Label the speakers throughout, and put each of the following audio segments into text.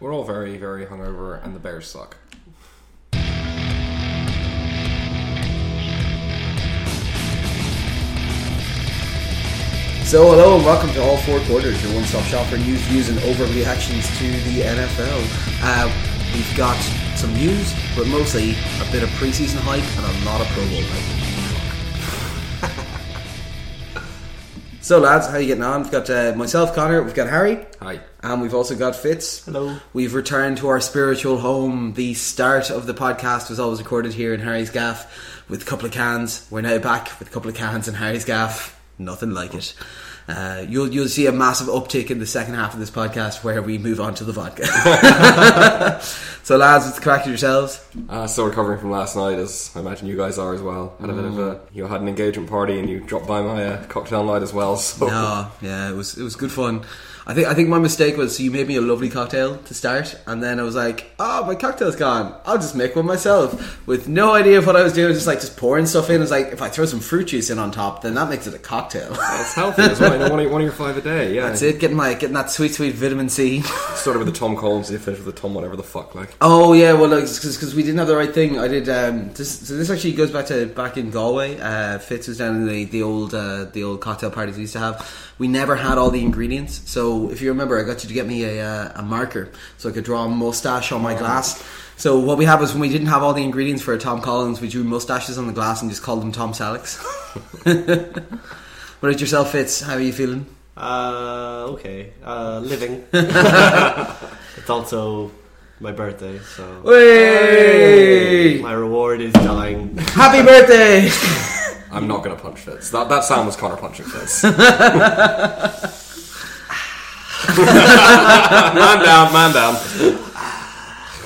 Speaker 1: We're all very, very hungover, and the Bears suck.
Speaker 2: So, hello and welcome to All Four Quarters, your one stop shop for news, views, and overreactions to the NFL. Uh, we've got some news, but mostly a bit of preseason hype and a lot of Pro Bowl hype. so, lads, how you getting on? We've got uh, myself, Connor, we've got Harry,
Speaker 1: Hi.
Speaker 2: And we've also got Fitz.
Speaker 3: Hello.
Speaker 2: We've returned to our spiritual home. The start of the podcast was always recorded here in Harry's gaff with a couple of cans. We're now back with a couple of cans in Harry's gaff. Nothing like it. Uh, you'll you'll see a massive uptick in the second half of this podcast where we move on to the vodka. so, lads, it's crack to yourselves.
Speaker 1: Uh, still recovering from last night, as I imagine you guys are as well. Had a bit of a you had an engagement party, and you dropped by my uh, cocktail night as well. So
Speaker 2: No, yeah, it was it was good fun. I think I think my mistake was so you made me a lovely cocktail to start, and then I was like, "Oh, my cocktail's gone. I'll just make one myself." With no idea of what I was doing, just like just pouring stuff in. I was like, if I throw some fruit juice in on top, then that makes it a cocktail.
Speaker 1: it's healthy as well. You know, one, of, one of your five a day. Yeah,
Speaker 2: That's it. Getting my getting that sweet sweet vitamin C.
Speaker 1: Started with the Tom Collins, you finished with the Tom whatever the fuck like.
Speaker 2: Oh yeah, well, because we didn't have the right thing. I did. Um, this, so this actually goes back to back in Galway. Uh, Fitz was down in the the old uh, the old cocktail parties we used to have. We never had all the ingredients. So if you remember, I got you to get me a uh, a marker so I could draw a mustache on my glass. So what we had was when we didn't have all the ingredients for a Tom Collins, we drew mustaches on the glass and just called them Tom Sellecks. what about yourself, Fitz? How are you feeling?
Speaker 3: Uh, okay. Uh, living. it's also my birthday, so
Speaker 2: Way!
Speaker 3: my reward is dying.
Speaker 2: Happy birthday!
Speaker 1: I'm not gonna punch Fitz. That that sound was Connor punching Fitz. man down, man down.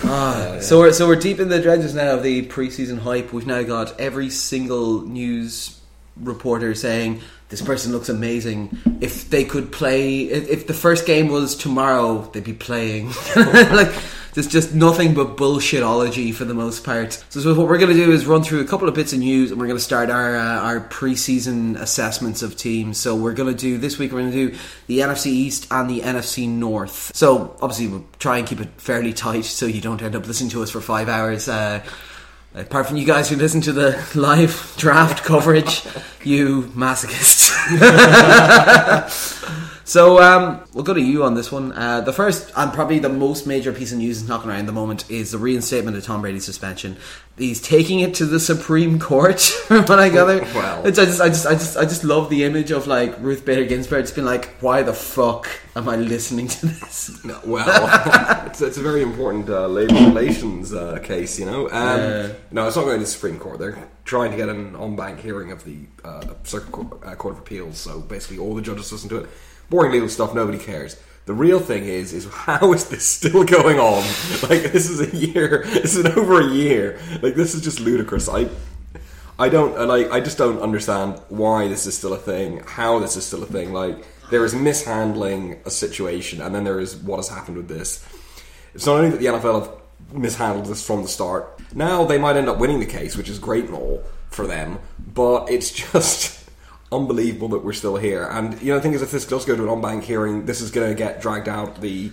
Speaker 2: Ah, so we're so we're deep in the dredges now of the preseason hype. We've now got every single news reporter saying this person looks amazing. If they could play, if, if the first game was tomorrow, they'd be playing. like there's just nothing but bullshitology for the most part. So, so what we're going to do is run through a couple of bits of news, and we're going to start our uh, our preseason assessments of teams. So we're going to do this week. We're going to do the NFC East and the NFC North. So obviously we'll try and keep it fairly tight, so you don't end up listening to us for five hours. Uh, Apart from you guys who listen to the live draft coverage, you masochists. so um, we'll go to you on this one. Uh, the first and probably the most major piece of news knocking around at the moment is the reinstatement of Tom Brady's suspension. He's taking it to the Supreme Court. what I gather,
Speaker 1: Well.
Speaker 2: it's, I just, I just, I just, I just love the image of like Ruth Bader Ginsburg just being like, "Why the fuck am I listening to this?"
Speaker 1: No, well, it's, it's a very important uh, labour relations uh, case, you know. Um,
Speaker 2: Yeah.
Speaker 1: No, it's not going to the Supreme Court. They're trying to get an en banc hearing of the uh, Circuit Court, uh, Court of Appeals. So basically, all the judges listen to it. Boring legal stuff. Nobody cares. The real thing is, is how is this still going on? Like this is a year. This is over a year. Like this is just ludicrous. I. I don't like I just don't understand why this is still a thing, how this is still a thing. Like there is mishandling a situation, and then there is what has happened with this. It's not only that the NFL have mishandled this from the start. Now they might end up winning the case, which is great and all for them, but it's just unbelievable that we're still here. And you know, the thing is, if this does go to an en banc hearing, this is going to get dragged out. The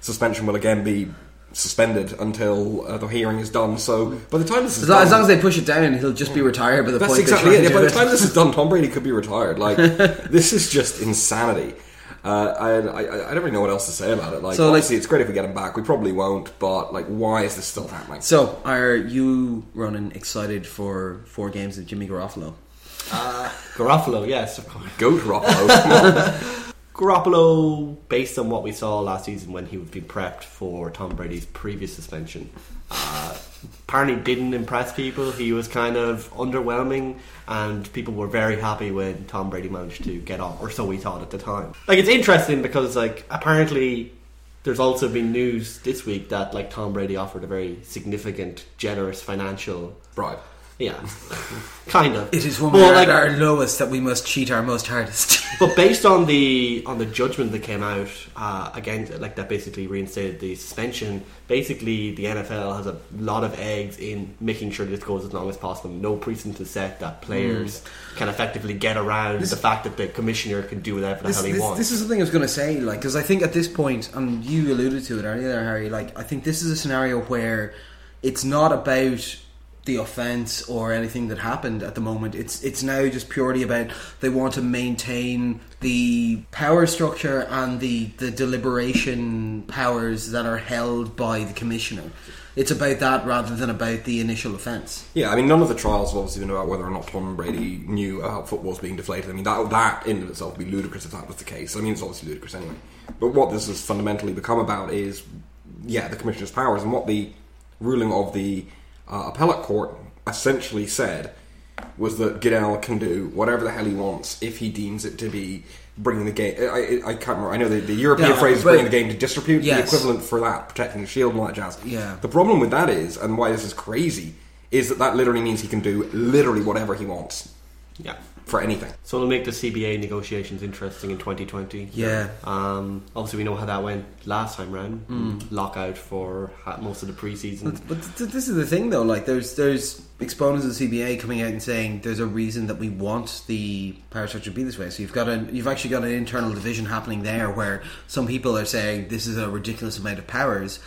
Speaker 1: suspension will again be suspended until uh, the hearing is done. So by the time this is
Speaker 2: As long,
Speaker 1: done,
Speaker 2: as long as they push it down, he'll just be retired by the
Speaker 1: that's
Speaker 2: point
Speaker 1: exactly it. Yeah, by the time this is done, Tom Brady could be retired. Like this is just insanity. Uh, I, I, I don't really know what else to say about it. Like,
Speaker 2: So, like-
Speaker 1: obviously, it's great if we get him back. We probably won't, but like, why is this still happening?
Speaker 2: So, are you running excited for four games of Jimmy Garoppolo?
Speaker 3: Garoppolo, yes, of course.
Speaker 1: Go to Rocklow. Come.
Speaker 3: Garoppolo, based on what we saw last season when he would be prepped for Tom Brady's previous suspension, uh, apparently didn't impress people. He was kind of underwhelming, and people were very happy when Tom Brady managed to get off, or so we thought at the time. Like it's interesting because like apparently there's also been news this week that like Tom Brady offered a very significant, generous financial
Speaker 1: right.
Speaker 3: Yeah, kind of.
Speaker 2: It is when we're
Speaker 3: like-
Speaker 2: at our lowest that we must cheat our most hardest.
Speaker 3: But based on the on the judgment that came out uh, again, like that basically reinstated the suspension. Basically, the NFL has a lot of eggs in making sure this goes as long as possible. No precedent is set that players
Speaker 2: Mm.
Speaker 3: can effectively get around the fact that the commissioner can do whatever the
Speaker 2: this,
Speaker 3: hell he
Speaker 2: this-
Speaker 3: wants.
Speaker 2: this is the thing I was going to say, like, because I think at this point, and you alluded to it earlier, Harry. Like, I think this is a scenario where it's not about the offense or anything that happened at the moment. It's it's now just purely about they want to maintain the power structure and the the deliberation powers that are held by the commissioner. It's about that rather than about the initial offense.
Speaker 1: Yeah, I mean, none of the trials have obviously been about whether or not Tom Brady knew how football was being deflated. I mean, that that in itself would be ludicrous if that was the case. I mean, it's obviously ludicrous anyway. But what this has fundamentally become about is, yeah, the commissioner's powers and what the ruling of the uh, appellate court essentially said was that Goodell can do whatever the hell he wants if he deems it to be bringing the game. I, I, I can't remember. I know the, the European
Speaker 2: Yeah,
Speaker 1: phrase is bringing the game to disrepute. The equivalent for that, protecting the shield and all that jazz.
Speaker 2: Yeah.
Speaker 1: The problem with that is, and why this is crazy, is that that literally means he can do literally whatever he wants
Speaker 3: yeah.
Speaker 1: For anything.
Speaker 3: So it'll make the CBA negotiations interesting in 2020.
Speaker 2: Yeah.
Speaker 3: Um, obviously, we know how that went last time round. Lockout for most of the preseason.
Speaker 2: But, but th- this is the thing, though. Like, there's there's exponents of the CBA coming out and saying there's a reason that we want the power structure to be this way. So you've got a you've actually got an internal division happening there where some people are saying this is a ridiculous amount of powers.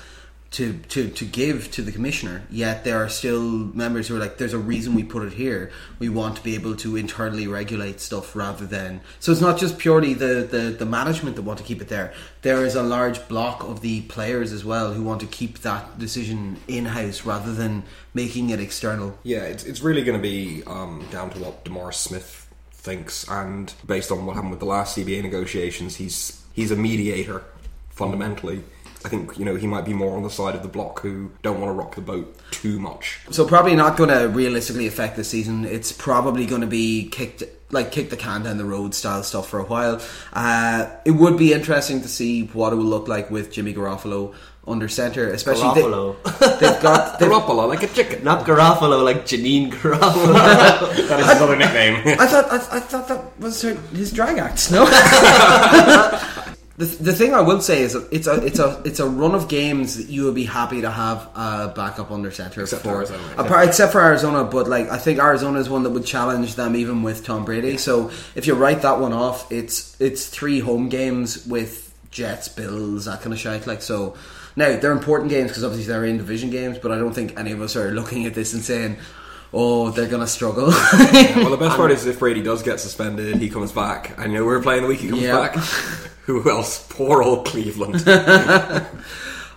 Speaker 2: To, to, to give to the commissioner, yet there are still members who are like, there's a reason we put it here. We want to be able to internally regulate stuff rather than. So it's not just purely the, the, the management that want to keep it there. There is a large block of the players as well who want to keep that decision in house rather than making it external.
Speaker 1: Yeah, it's, it's really going to be um, down to what DeMaurice Smith thinks, and based on what happened with the last CBA negotiations, he's he's a mediator fundamentally. I think you know he might be more on the side of the block who don't want to rock the boat too much.
Speaker 2: So probably not going to realistically affect the season. It's probably going to be kicked like kick the can down the road style stuff for a while. Uh, it would be interesting to see what it will look like with Jimmy Garofalo under center, especially they-
Speaker 3: Garofalo.
Speaker 2: they've got they've,
Speaker 1: Garoppolo like a chicken.
Speaker 3: Not Garofalo, like Janeane Garofalo.
Speaker 1: that is another nickname.
Speaker 2: I thought I, I thought that was her, his drag act. No. The, the thing I will say is that it's a it's a it's a run of games that you would be happy to have a backup under center
Speaker 1: Except
Speaker 2: for
Speaker 1: Arizona,
Speaker 2: apart- except for Arizona. But like I think Arizona is one that would challenge them even with Tom Brady. So if you write that one off, it's it's three home games with Jets, Bills, that kind of shit. Like so. Now they're important games because obviously they're in division games, but I don't think any of us are looking at this and saying, "Oh, they're gonna struggle."
Speaker 1: well, the best part is if Brady does get suspended, he comes back. I know we're playing the week he comes
Speaker 2: Yeah.
Speaker 1: back. Who else? Poor old Cleveland.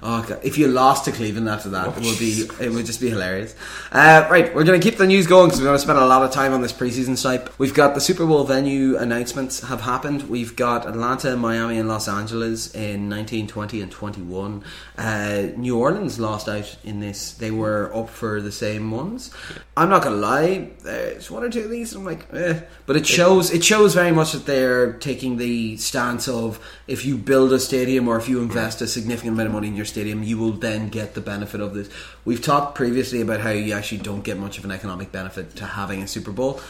Speaker 2: Oh, God. If you lost to Cleveland after that, it would be it would just be hilarious. Uh, right, we're going to keep the news going because we're going to spend a lot of time on this preseason snipe. We've got the Super Bowl venue announcements have happened. We've got Atlanta, Miami, and Los Angeles in 19, 20, and 21. Uh, New Orleans lost out in this. They were up for the same ones. I'm not going to lie. There's one or two of these. I'm like, eh. But it shows. It shows very much that they're taking the stance of if you build a stadium or if you invest a significant amount of money in your stadium, you will then get the benefit of this. We've talked previously about how you actually don't get much of an economic benefit to having a Super Bowl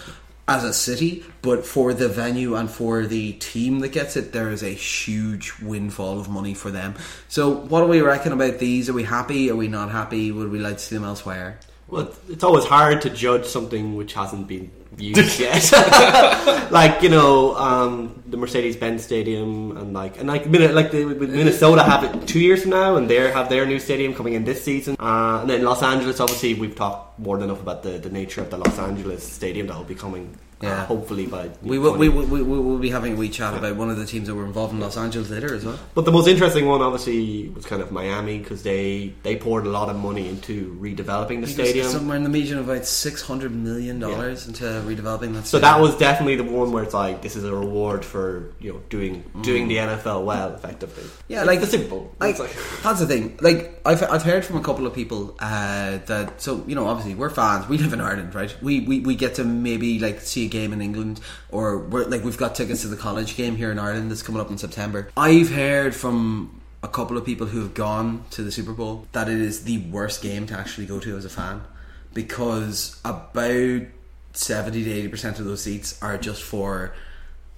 Speaker 2: as a city, but for the venue and for the team that gets it, there is a huge windfall of money for them. So, what do we reckon about these? Are we happy? Are we not happy? Would we like to see them elsewhere?
Speaker 3: Well, it's always hard to judge something which hasn't been used yet. like you know, um, the Mercedes-Benz Stadium, and like and like like the, Minnesota have it two years from now, and they have their new stadium coming in this season. Uh, and then Los Angeles, obviously, we've talked more than enough about the, the nature of the Los Angeles stadium that will be coming.
Speaker 2: Yeah.
Speaker 3: hopefully by
Speaker 2: We will, we, will, we will be having a wee chat about one of the teams that were involved in Los Angeles later as well.
Speaker 3: But the most interesting one, obviously, was kind of Miami because they they poured a lot of money into redeveloping the stadium.
Speaker 2: Somewhere in the region of about six hundred million dollars into redeveloping that. Stadium.
Speaker 3: So that was definitely the one where it's like this is a reward for you know doing doing the NFL well, effectively.
Speaker 2: Yeah, like
Speaker 3: the Bowl.
Speaker 2: Like,
Speaker 3: like-
Speaker 2: that's the thing. Like I've I've heard from a couple of people uh, that so you know obviously we're fans. We live in Ireland, right? We, we we get to maybe like see game in England, or we're like we've got tickets to the college game here in Ireland that's coming up in September. I've heard from a couple of people who have gone to the Super Bowl that it is the worst game to actually go to as a fan because about seventy to eighty percent of those seats are just for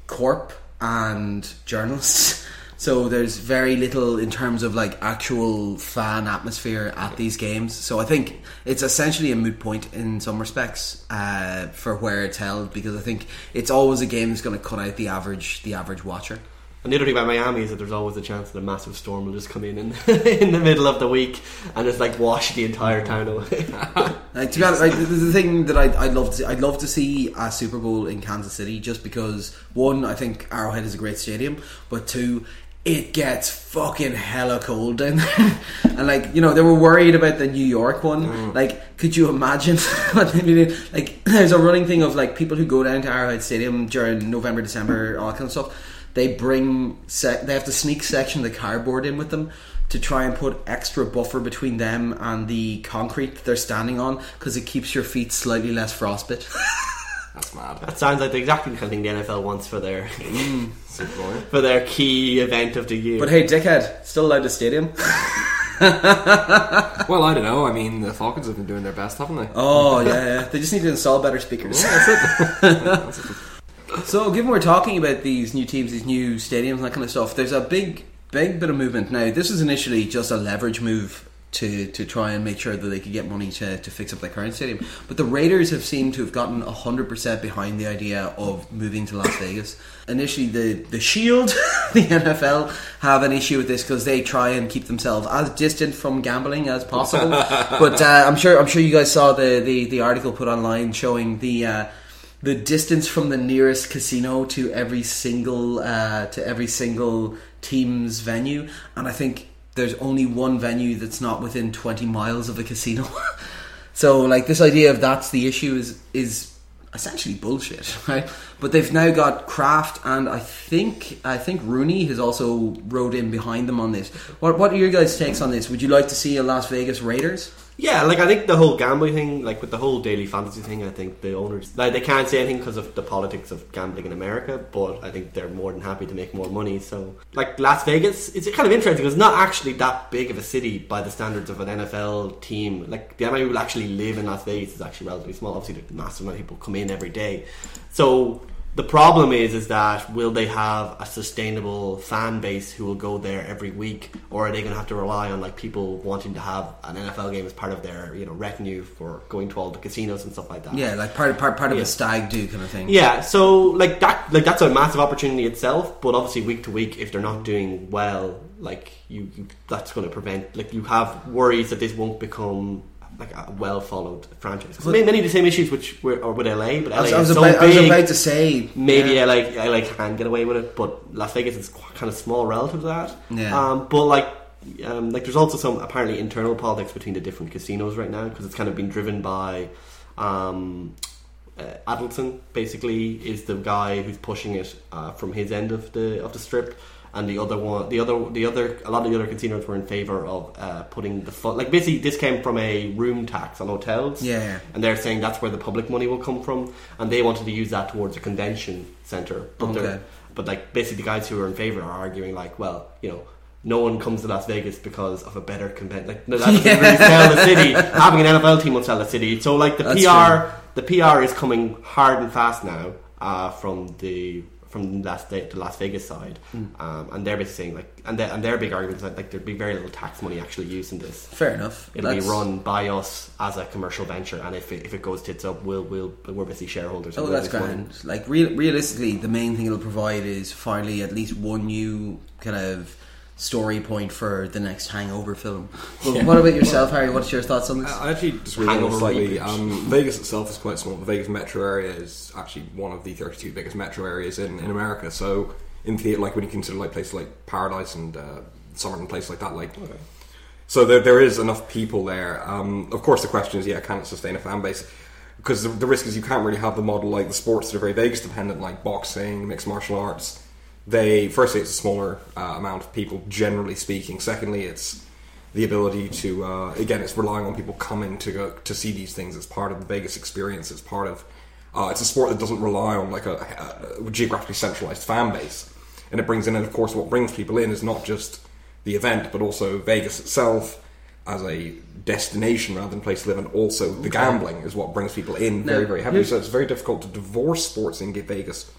Speaker 2: corp and journalists. So there's very little in terms of like actual fan atmosphere at these games. So I think it's essentially a moot point in some respects uh, for where it's held because I think it's always a game that's going to cut out the average the average watcher.
Speaker 3: And the other thing about Miami is that there's always a chance that a massive storm will just come in in, in the middle of the week and just like wash the entire town away.
Speaker 2: Like, to be honest, like, the, thing that I'd, I'd love to see, I'd love to see a Super Bowl in Kansas City, just because one, I think Arrowhead is a great stadium, but two, it gets fucking hella cold down there. and like, you know, they were worried about the New York one. Mm. Like, could you imagine what they mean? Like, there's a running thing of like people who go down to Arrowhead Stadium during November, December, all that kind of stuff. They bring, sec- they have to sneak section the cardboard in with them to try and put extra buffer between them and the concrete that they're standing on because it keeps your feet slightly less frostbite.
Speaker 1: That's mad.
Speaker 3: that sounds like the exactly the kind of thing the NFL wants for their
Speaker 1: boring.
Speaker 3: For their key event of the year.
Speaker 2: but hey, dickhead, still allowed to stadium.
Speaker 1: Well, I don't know. I mean, the Falcons have been doing their best, haven't they?
Speaker 2: Oh yeah, yeah. They just need to install better speakers. That's it. so, given we're talking about these new teams, these new stadiums, and that kind of stuff, there's a big, big bit of movement now. This was initially just a leverage move to to try and make sure that they could get money to, to fix up their current stadium. But the Raiders have seemed to have gotten hundred percent behind the idea of moving to Las Vegas. Initially, the the Shield, the NFL, have an issue with this because they try and keep themselves as distant from gambling as possible. but uh, I'm sure I'm sure you guys saw the, the, the article put online showing the. Uh, the distance from the nearest casino to every single uh, to every single team's venue, and I think there's only one venue that's not within 20 miles of a casino. so, like this idea of that's the issue is is essentially bullshit, right? But they've now got Kraft, and I think I think Rooney has also rode in behind them on this. What what are your guys' takes on this? Would you like to see a Las Vegas Raiders?
Speaker 3: Yeah, like I think the whole gambling thing, like with the whole daily fantasy thing, I think the owners like they can't say anything because of the politics of gambling in America, but I think they're more than happy to make more money. So, like Las Vegas, it's kind of interesting it's not actually that big of a city by the standards of an NFL team. Like the amount of people actually live in Las Vegas is actually relatively small. Obviously, the massive amount of people come in every day. So the problem is, is that will they have a sustainable fan base who will go there every week, or are they going to have to rely on like people wanting to have an NFL game as part of their you know retinue for going to all the casinos and stuff like that?
Speaker 2: Yeah, like part part part of
Speaker 3: Yeah.
Speaker 2: a stag do kind of thing.
Speaker 3: Yeah, so like that, like that's a massive opportunity itself. But obviously, week to week, if they're not doing well, like you, you that's going to prevent. Like you have worries that this won't become like a well followed franchise. 'Cause many of the same issues which were or with LA, but LA
Speaker 2: I was,
Speaker 3: is
Speaker 2: I was
Speaker 3: so
Speaker 2: about, I was about to say
Speaker 3: Maybe
Speaker 2: yeah.
Speaker 3: LA, LA can get away with it, but Las Vegas is kind of small relative to that.
Speaker 2: Yeah.
Speaker 3: Um, but like, um, like there's also some apparently internal politics between the different casinos right now because it's kind of been driven by. Um, uh, Adelson basically is the guy who's pushing it uh, from his end of the of the strip, and the other one, the other, the other, a lot of the other casinos were in favor of uh, putting the fu- like basically this came from a room tax on hotels,
Speaker 2: Yeah,
Speaker 3: and they're saying that's where the public money will come from, and they wanted to use that towards a convention center. But they're
Speaker 2: Okay.
Speaker 3: but like basically the guys who are in favor are arguing like, well, you know. No one comes to Las Vegas because of a better convention. Like no, that doesn't
Speaker 2: Yeah.
Speaker 3: really sell the city. Having an NFL team will sell the city. So like the
Speaker 2: That's
Speaker 3: PR, the PR is coming hard and fast now uh, from the from Las the Las Vegas side,
Speaker 2: Hmm.
Speaker 3: um, and they're basically saying like, and, their and their big argument is that like there'd be very little tax money actually used in this.
Speaker 2: Fair enough.
Speaker 3: It'll
Speaker 2: That's-
Speaker 3: be run by us as a commercial venture, and if it, if it goes tits up, we'll we'll we're basically shareholders.
Speaker 2: Oh,
Speaker 3: we'll
Speaker 2: that's
Speaker 3: lose money.
Speaker 2: Like real, realistically, the main thing it'll provide is finally at least one new kind of story point for the next Hangover film. Well, What about yourself, Harry? What's your thoughts on this?
Speaker 1: I actually disagree with
Speaker 3: Hangover
Speaker 1: slightly. Um, Vegas itself is quite small. The Vegas metro area is actually one of the 32 biggest metro areas in, in America. So, in theater, like when you consider like places like Paradise and uh, Summerlin, places like that, like so there, there is enough people there. Um, of course, the question is, yeah, can it sustain a fan base? Because the, the risk is you can't really have the model like the sports that are very Vegas dependent, like boxing, mixed martial arts. They firstly, it's a smaller uh, amount of people, generally speaking. Secondly, it's the ability to uh, again, it's relying on people coming to go to see these things as part of the Vegas experience. It's part of uh, it's a sport that doesn't rely on like a, a geographically centralized fan base, and it brings in, and of course, what brings people in is not just the event, but also Vegas itself, as a destination rather than place to live, and also the gambling is what brings people in very very heavily. So it's very difficult to divorce sports in Vegas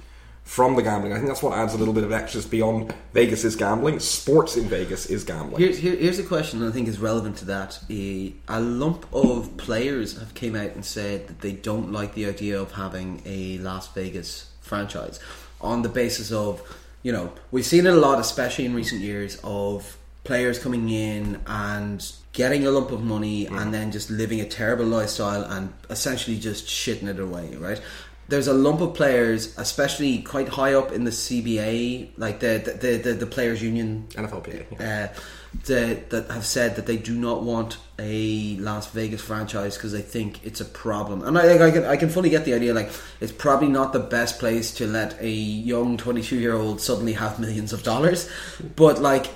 Speaker 1: from the gambling. I think that's what adds a little bit of extras beyond Vegas is gambling. Sports in Vegas is gambling.
Speaker 2: Here's, here, here's a question that I think is relevant to that. A, a lump of players have came out and said that they don't like the idea of having a Las Vegas franchise on the basis of, you know, we've seen it a lot, especially in recent years, of players coming in and getting a lump of money mm. and then just living a terrible lifestyle and essentially just shitting it away, right? There's a lump of players, especially quite high up in the CBA, like the the the, the, the players' union
Speaker 1: NFLPA. yeah.
Speaker 2: uh, that, that have said that they do not want a Las Vegas franchise because they think it's a problem. And I, I, can, I can fully get the idea. Like, it's probably not the best place to let a young 22 year old suddenly have millions of dollars. But, like,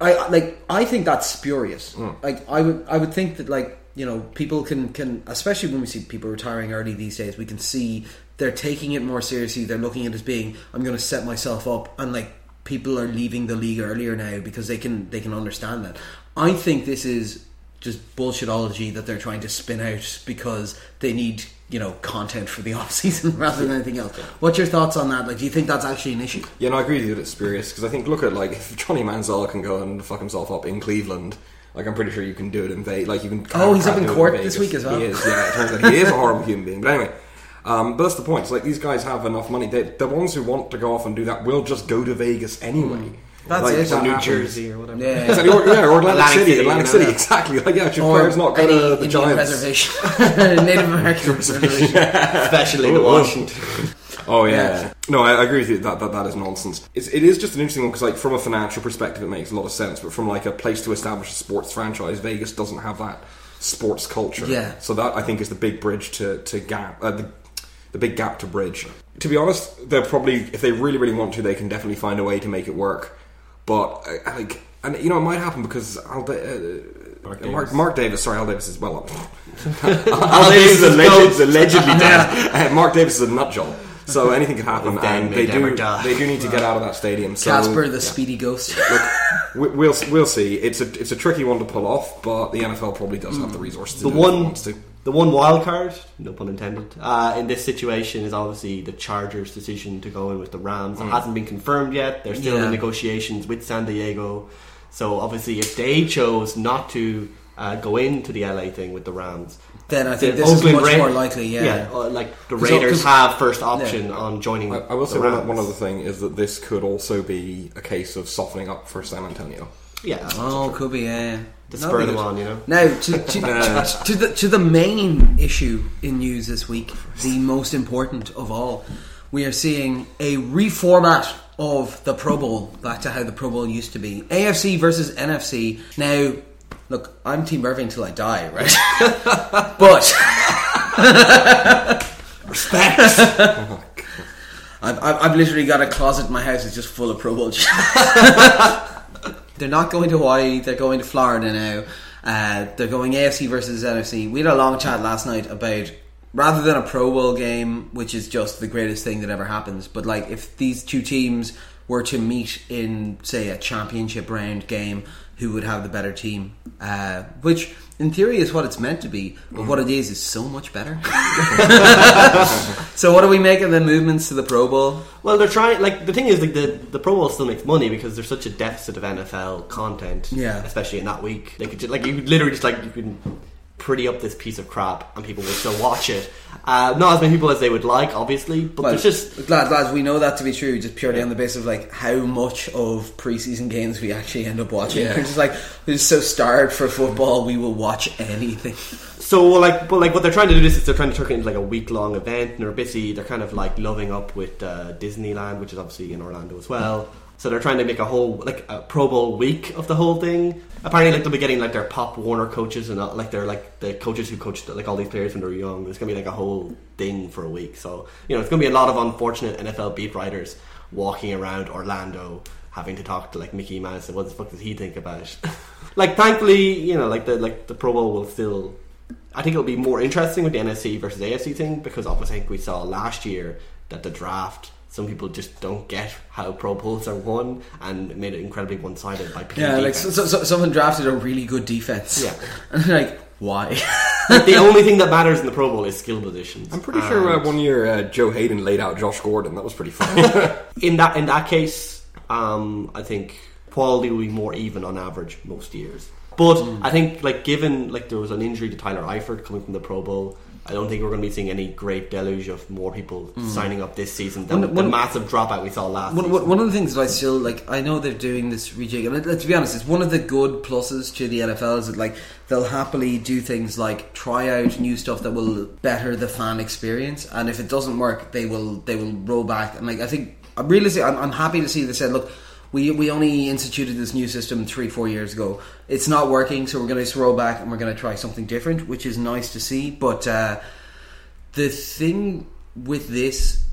Speaker 2: I like I think that's spurious. Like, I would I would think that like you know people can can especially when we see people retiring early these days, we can see they're taking it more seriously. They're looking at it as being I'm going to set myself up and like people are leaving the league earlier now because they can they can understand that. I think this is just bullshitology that they're trying to spin out because they need you know content for the off season rather than anything else. What's your thoughts on that? Like, do you think that's actually an issue?
Speaker 1: Yeah, no, I agree with you that it's spurious because I think look at like if Johnny Manziel can go and fuck himself up in Cleveland. Like I'm pretty sure you can do it in Vegas. Like you can.
Speaker 2: Oh, he's up in court
Speaker 1: Vegas.
Speaker 2: this week as well.
Speaker 1: He is. Yeah, it turns out he is a horrible human being. But anyway, um, but that's the point. It's like these guys have enough money. They, the ones who want to go off and do that will just go to Vegas anyway.
Speaker 2: That's
Speaker 1: Like,
Speaker 2: it.
Speaker 1: that
Speaker 3: New
Speaker 1: happens.
Speaker 3: Jersey or whatever.
Speaker 2: Yeah.
Speaker 1: Exactly, or, yeah, or Atlantic,
Speaker 3: Atlantic
Speaker 1: City,
Speaker 3: City,
Speaker 1: Atlantic
Speaker 3: you
Speaker 1: City,
Speaker 3: know.
Speaker 1: exactly. Like, yeah, should
Speaker 2: Or
Speaker 1: players not go
Speaker 2: any
Speaker 1: to the
Speaker 2: Indian
Speaker 1: Giants?
Speaker 2: reservation, Native American reservation.
Speaker 3: Especially the
Speaker 1: Oh,
Speaker 3: Washington.
Speaker 1: Oh yeah. No, I, I agree with you. That that, that is nonsense. It's, it is just an interesting one because, like, from a financial perspective, it makes a lot of sense. But from like a place to establish a sports franchise, Vegas doesn't have that sports culture.
Speaker 2: Yeah.
Speaker 1: So that I think is the big bridge to to gap. Uh, the, the big gap to bridge. To be honest, they're probably if they really really want to, they can definitely find a way to make it work. But uh, like, and you know, it might happen because Al Da- uh,
Speaker 3: Mark
Speaker 1: Mark,
Speaker 3: Davis.
Speaker 1: Mark Davis. Sorry, Al Davis is well. Al Davis is alleged, allegedly dead. Uh, Mark Davis is a nut job. So anything could happen,
Speaker 3: Well,
Speaker 1: and they do
Speaker 3: die.
Speaker 1: they do need to get out of that stadium. So
Speaker 2: Casper, the speedy ghost.
Speaker 1: we- we'll we'll see. It's a it's a tricky one to pull off, but the NFL probably does have the resources. To
Speaker 3: The
Speaker 1: do it if it
Speaker 3: one,
Speaker 1: wants to.
Speaker 3: the one wild card, no pun intended, uh, in this situation is obviously the Chargers' decision to go in with the Rams. It hasn't been confirmed yet. They're still
Speaker 2: Yeah.
Speaker 3: in negotiations with San Diego. So obviously, if they chose not to uh, go into the LA thing with the Rams,
Speaker 2: then I think
Speaker 3: the
Speaker 2: this is much
Speaker 3: Ra-
Speaker 2: more likely. Yeah.
Speaker 3: uh, like the
Speaker 2: 'Cause-
Speaker 3: Raiders
Speaker 2: 'cause-
Speaker 3: have first option on joining.
Speaker 1: I, I will
Speaker 3: the
Speaker 1: say one,
Speaker 3: Rams.
Speaker 1: one other thing is that this could also be a case of softening up for San Antonio.
Speaker 3: Yeah,
Speaker 2: Oh, could be. Yeah.
Speaker 3: to
Speaker 2: That'd
Speaker 3: spur them
Speaker 2: good.
Speaker 3: on, you know.
Speaker 2: Now, to, to, to, to the to the main issue in news this week, the most important of all, we are seeing a reformat of the Pro Bowl back to how the Pro Bowl used to be. AFC versus NFC. Now, look, I'm Team Irvin till I die, right? but Respect. I've, I've, I've literally got a closet in my house that's just full of Pro Bowl. they're not going to Hawaii. They're going to Florida now. Uh, they're going AFC versus NFC. We had a long chat last night about rather than a Pro Bowl game, which is just the greatest thing that ever happens. But like, if these two teams were to meet in, say, a championship round game, who would have the better team? Uh, which, in theory, is what it's meant to be. But what it is is so much better. so, what do we make of the movements to the Pro Bowl?
Speaker 3: Well, they're trying. Like the thing is, like the the Pro Bowl still makes money because there's such a deficit of NFL content.
Speaker 2: Yeah.
Speaker 3: especially in that week. They could just, like you could literally just like you can pretty up this piece of crap and people will still watch it. Uh, not as many people as they would like, obviously, but
Speaker 2: Well,
Speaker 3: there's just
Speaker 2: glad lads, we know that to be true just purely on the basis of like how much of preseason games we actually end up watching.
Speaker 1: Yeah.
Speaker 2: We're just like we're just so starved for football, we will watch anything.
Speaker 3: so well, like. But like what they're trying to do is they're trying to turn it into like a week long event, and they're busy. They're kind of like loving up with uh, Disneyland, which is obviously in Orlando as well. So they're trying to make a whole like a Pro Bowl week of the whole thing. Apparently, like they'll be getting like their Pop Warner coaches and uh, like they're like the coaches who coached like all these players when they're young. There's gonna be like a whole thing for a week. So you know, it's gonna be a lot of unfortunate NFL beat writers walking around Orlando having to talk to like Mickey Mouse and what the fuck does he think about it? like, thankfully, you know, like the like the Pro Bowl will still. I think it'll be more interesting with the NFC versus AFC thing because obviously I think we saw last year that the draft some people just don't get how Pro Bowls are won, and made it incredibly one sided by picking
Speaker 2: Yeah, like so, so, someone drafted a really good defense.
Speaker 3: Yeah.
Speaker 2: and they're like, why?
Speaker 3: Like, the only thing that matters in the Pro Bowl is skill positions.
Speaker 1: I'm pretty sure uh, one year uh, Joe Haden laid out Josh Gordon. That was pretty fun.
Speaker 3: in that in that case, um, I think quality will be more even on average most years. But
Speaker 2: Hmm.
Speaker 3: I think like given like there was an injury to Tyler Eifert coming from the Pro Bowl. I don't think we're going to be seeing any great deluge of more people mm. signing up this season than.
Speaker 2: One-
Speaker 3: the massive dropout we saw last
Speaker 2: One, one, of the things that I still like, I know they're doing this rejig, and let's be honest, it's one of the good pluses to the NFL is that like they'll happily do things like try out new stuff that will better the fan experience, and if it doesn't work, they will they will roll back. And like I think, I'm realistic. I'm, I'm happy to see they said, look. We, we only instituted this new system three four years ago. It's not working, so we're going to roll back and we're going to try something different, which is nice to see. But uh, the thing with this,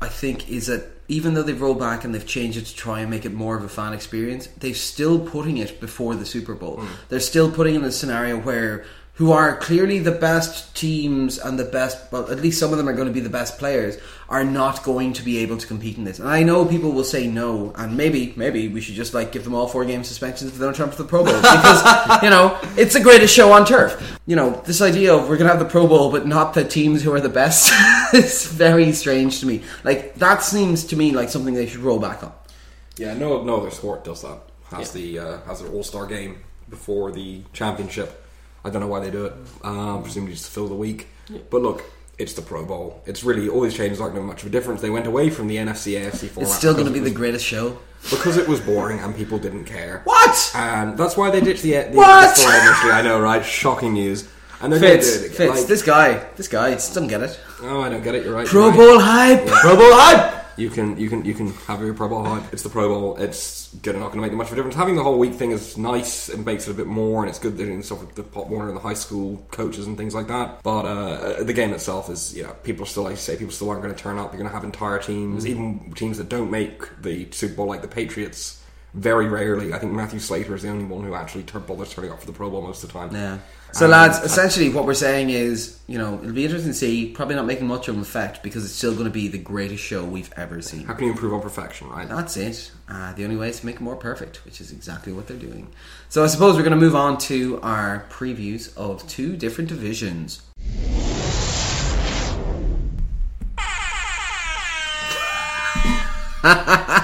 Speaker 2: I think, is that even though they've rolled back and they've changed it to try and make it more of a fan experience, they're still putting it before the Super Bowl. They're still putting in a scenario where who are clearly the best teams and the best, well, at least some of them are going to be the best players, are not going to be able to compete in this. And I know people will say no, and maybe, maybe we should just like give them all four game suspensions if they don't turn up to the Pro Bowl because you know it's the greatest show on turf. You know this idea of we're going to have the Pro Bowl but not the teams who are the best is very strange to me. Like that seems to me like something they should roll back on.
Speaker 1: yeah, no, no other sport does that. Has the uh, has an All Star game before the championship. I don't know why they do it. Um, presumably just to fill the week. But look, it's the Pro Bowl. It's really all these changes aren't going to make much of a difference. They went away from the NFC AFC format.
Speaker 2: It's still going to be
Speaker 1: it
Speaker 2: the greatest show.
Speaker 1: because it was boring and people didn't care.
Speaker 2: What?
Speaker 1: And that's why they ditched the, the,
Speaker 2: What?
Speaker 1: the story initially. I know, right? Shocking news. And they're going
Speaker 2: Fitz,
Speaker 1: it.
Speaker 2: Fitz,
Speaker 1: Like,
Speaker 2: this guy, this guy just doesn't get it.
Speaker 1: oh, I don't get it. You're right.
Speaker 2: Pro
Speaker 1: you're right.
Speaker 2: Bowl hype. Pro Bowl hype.
Speaker 1: You can you can you can have your Pro Bowl hype. It's the Pro Bowl. It's good. Not going to make that much of a difference. Having the whole week thing is nice. It makes it a bit more, and it's good doing stuff with the Pop Warner and the high school coaches and things like that. But uh, the game itself is, you know, people are still like you say, people still aren't going to turn up. You're going to have entire teams, even teams that don't make the Super Bowl, like the Patriots. Very rarely, I think Matthew Slater is the only one who actually bothers turning up for the Pro Bowl most of the time.
Speaker 2: Yeah. So, lads, essentially, what we're saying is, you know, it'll be interesting to see. Probably not making much of an effect because it's still going to be the greatest show we've ever seen.
Speaker 1: How can you improve on perfection, right?
Speaker 2: That's it. Uh, the only way is to make it more perfect, which is exactly what they're doing. So, I suppose we're going to move on to our previews of two different divisions.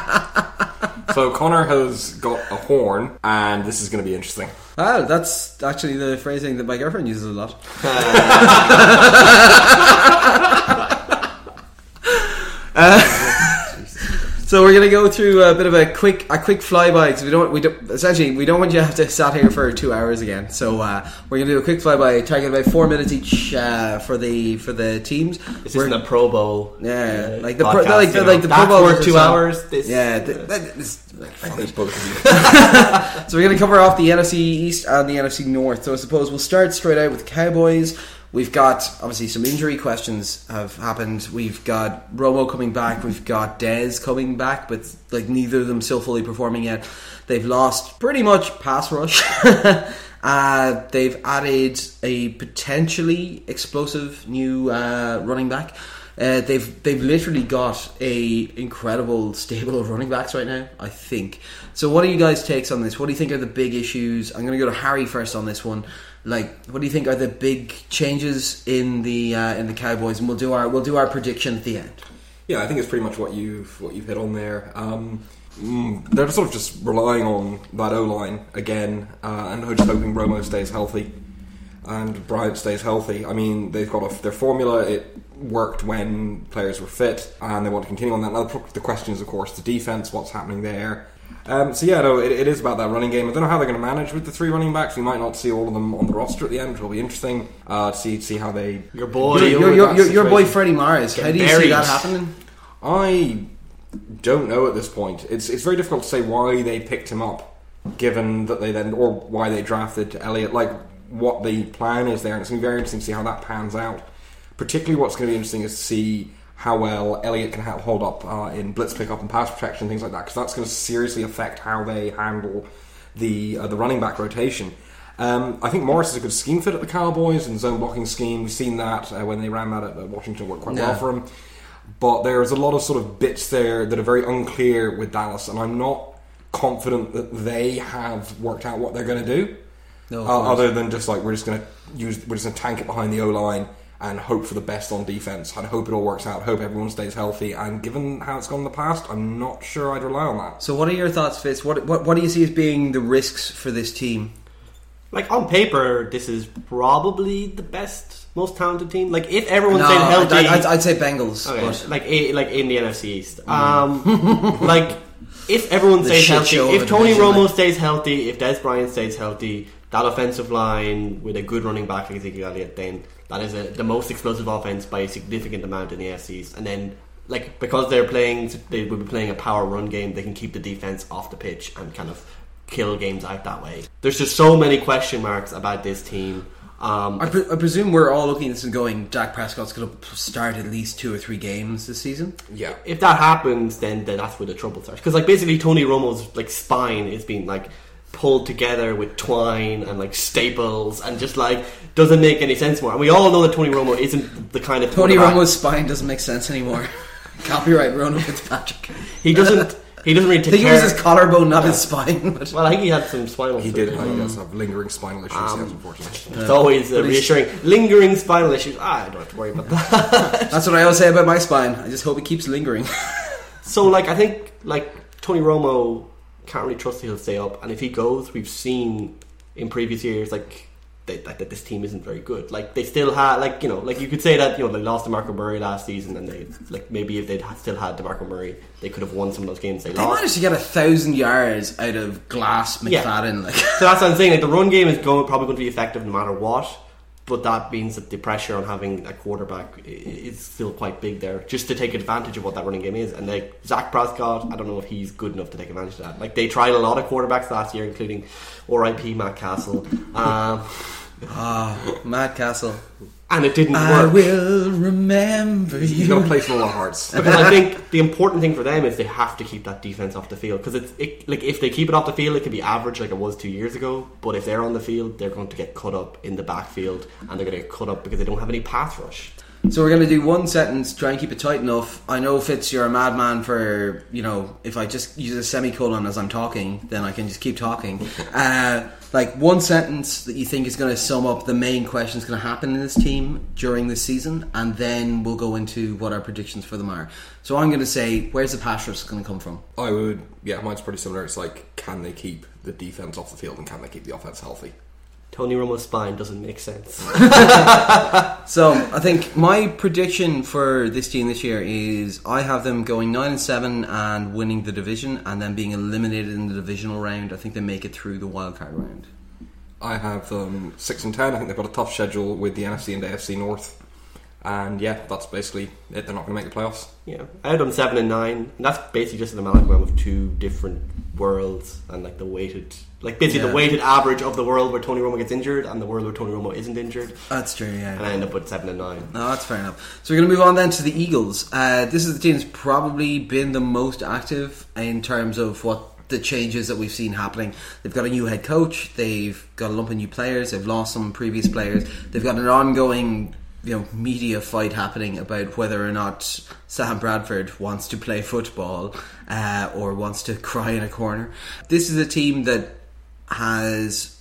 Speaker 1: So Connor has got a horn, and this is going to be interesting.
Speaker 2: Oh, that's actually the phrasing that my girlfriend uses a lot. Uh, so we're gonna go through a bit of a quick a quick flyby because we don't we don't essentially we don't want you to have to sat here for two hours again. So uh, we're gonna do a quick flyby, try about four minutes each uh, for the for the teams.
Speaker 3: This
Speaker 2: We're-
Speaker 3: isn't a Pro Bowl.
Speaker 2: Yeah, like the pro- like the-
Speaker 3: you know.
Speaker 2: like the Pro
Speaker 3: worth
Speaker 2: are
Speaker 3: two hours. This,
Speaker 2: yeah, th- that is like,
Speaker 1: I think both of you.
Speaker 2: so we're going to cover off the NFC East and the NFC North. So I suppose we'll start straight out with Cowboys. We've got obviously some injury questions have happened. We've got Romo coming back. We've got Dez coming back, but like neither of them still fully performing yet. They've lost pretty much pass rush. uh, they've added a potentially explosive new uh, running back. Uh, they've they've literally got a incredible stable of running backs right now. I think. So, what are you guys' takes on this? What do you think are the big issues? I'm going to go to Harry first on this one. Like, what do you think are the big changes in the uh, in the Cowboys? And we'll do our we'll do our prediction at the end.
Speaker 1: Yeah, I think it's pretty much what you've what you've hit on there. Um, mm, they're sort of just relying on that O line again, uh, and just hoping Romo stays healthy and Bryant stays healthy. I mean, they've got a, their formula. It worked when players were fit, and they want to continue on that. Now, the question is, of course, the defense. What's happening there? Um, so yeah, no, it, it is about that running game. I don't know how they're going to manage with the three running backs. We might not see all of them on the roster at the end, which will be interesting uh, to see see how they
Speaker 3: Your boy.
Speaker 1: deal
Speaker 2: Your,
Speaker 1: with
Speaker 2: your,
Speaker 1: that
Speaker 2: your, your boy
Speaker 1: situation.
Speaker 2: Freddie Myers. How do you see
Speaker 3: buried.
Speaker 2: that happening?
Speaker 1: I don't know at this point. It's it's very difficult to say why they picked him up, given that they then or why they drafted Elliott. Like what the plan is there, and it's going to be very interesting to see how that pans out. Particularly, what's going to be interesting is to see how well Elliott can hold up uh, in blitz pickup and pass protection, things like that, because that's going to seriously affect how they handle the uh, the running back rotation. Um, I think Morris is a good scheme fit at the Cowboys and zone blocking scheme. We've seen that uh, when they ran that at, at Washington, worked quite well for him. but there's a lot of sort of bits there that are very unclear with Dallas, and I'm not confident that they have worked out what they're going to do.
Speaker 2: No,
Speaker 1: uh, other than just like we're just going to use, we're just going to tank it behind the O line and hope for the best on defense and hope it all works out. Hope everyone stays healthy. And given how it's gone in the past, I'm not sure I'd rely on that.
Speaker 2: So, what are your thoughts, Fitz? What, what what do you see as being the risks for this team?
Speaker 3: Like on paper, this is probably the best, most talented team. Like if everyone
Speaker 2: No,
Speaker 3: stayed
Speaker 2: I'd,
Speaker 3: healthy,
Speaker 2: I'd, I'd say Bengals.
Speaker 3: Okay,
Speaker 2: but
Speaker 3: like a, like in the NFC East. Um, like if everyone stays healthy, if Tony
Speaker 2: division,
Speaker 3: Romo
Speaker 2: like-
Speaker 3: stays healthy, if Dez Bryant stays healthy, that offensive line with a good running back like Ezekiel Elliott, then that is a, the most explosive offense by a significant amount in the NFC East. And then like because they're playing, they will be playing a power run game. They can keep the defense off the pitch and kind of kill games out that way. There's just so many question marks about this team. Um,
Speaker 2: I, pre- I presume we're all looking at this and going, Dak Prescott's going to start at least two or three games this season.
Speaker 1: Yeah.
Speaker 3: if that happens, then, then that's where the trouble starts. Because like basically Tony Romo's like spine is being like pulled together with twine and like staples and just like doesn't make any sense more. And we all know that Tony Romo isn't the kind of
Speaker 2: Tony Romo's spine doesn't make sense anymore. Copyright Ronan Fitzpatrick.
Speaker 3: He doesn't. He doesn't really
Speaker 2: I
Speaker 3: take
Speaker 2: think it
Speaker 3: care.
Speaker 2: was his collarbone, not his spine. But
Speaker 3: well, I think he had some spinal.
Speaker 1: He did.
Speaker 3: surgery.
Speaker 1: He does have lingering spinal issues,
Speaker 3: Um,
Speaker 1: yes, unfortunately.
Speaker 3: It's always uh, reassuring. Lingering spinal issues. Ah, I don't have to worry about that.
Speaker 2: that's what I always say about my spine. I just hope it keeps lingering.
Speaker 3: So, like, I think like Tony Romo can't really trust that he'll stay up, and if he goes, we've seen in previous years like that, that, that this team isn't very good. Like they still had like you know like you could say that you know they lost DeMarco Murray last season, and they like maybe if they'd still had DeMarco Murray, they could have won some of those games they
Speaker 2: They
Speaker 3: lost.
Speaker 2: managed to get a thousand yards out of Glass
Speaker 3: Yeah.
Speaker 2: Like,
Speaker 3: So that's what I'm saying. Like the run game is going probably going to be effective no matter what. But that means that the pressure on having a quarterback is still quite big there, just to take advantage of what that running game is. And like Dak Prescott, I don't know if he's good enough to take advantage of that. Like they tried a lot of quarterbacks last year, including R.I.P. Matt Cassel, um,
Speaker 2: ah, Matt Cassel.
Speaker 3: And it didn't
Speaker 2: I
Speaker 3: work.
Speaker 2: I will remember
Speaker 1: He's got a
Speaker 2: you.
Speaker 1: place in all our hearts.
Speaker 3: Because I think the important thing for them is they have to keep that defense off the field. Because it's it, like if they keep it off the field, it can be average like it was two years ago. But if they're on the field, they're going to get cut up in the backfield, and they're going to get cut up because they don't have any pass rush.
Speaker 2: So we're going to do one sentence, try and keep it tight enough. I know Fitz, you're a madman for you know. If I just use a semicolon as I'm talking, then I can just keep talking. Uh, like one sentence that you think is going to sum up the main questions going to happen in this team during this season, and then we'll go into what our predictions for them are. So I'm going to say, where's the pass rush going to come from?
Speaker 1: I would, yeah, mine's pretty similar. It's like, can they keep the defense off the field and can they keep the offense healthy?
Speaker 3: Tony Romo's spine doesn't make sense.
Speaker 2: So I think my prediction for this team this year is I have them going nine and seven and winning the division, and then being eliminated in the divisional round. I think they make it through the wildcard round.
Speaker 1: I have them six and ten. I think they've got a tough schedule with the NFC and the AFC North, and yeah, that's basically it. They're not going to make the playoffs.
Speaker 3: yeah, I had them seven and nine, and that's basically just an amalgam of two different worlds and like the weighted, like basically
Speaker 2: Yeah.
Speaker 3: the weighted average of the world where Tony Romo gets injured and the world where Tony Romo isn't injured,
Speaker 2: That's true. Yeah.
Speaker 3: and I end up with seven and nine.
Speaker 2: No, that's fair enough. So we're going to move on then to the Eagles. Uh, this is the team that's probably been the most active in terms of what the changes that we've seen happening. They've got a new head coach. They've got a lump of new players. They've lost some previous players. They've got an ongoing, you know, media fight happening about whether or not Sam Bradford wants to play football uh, or wants to cry in a corner. This is a team that has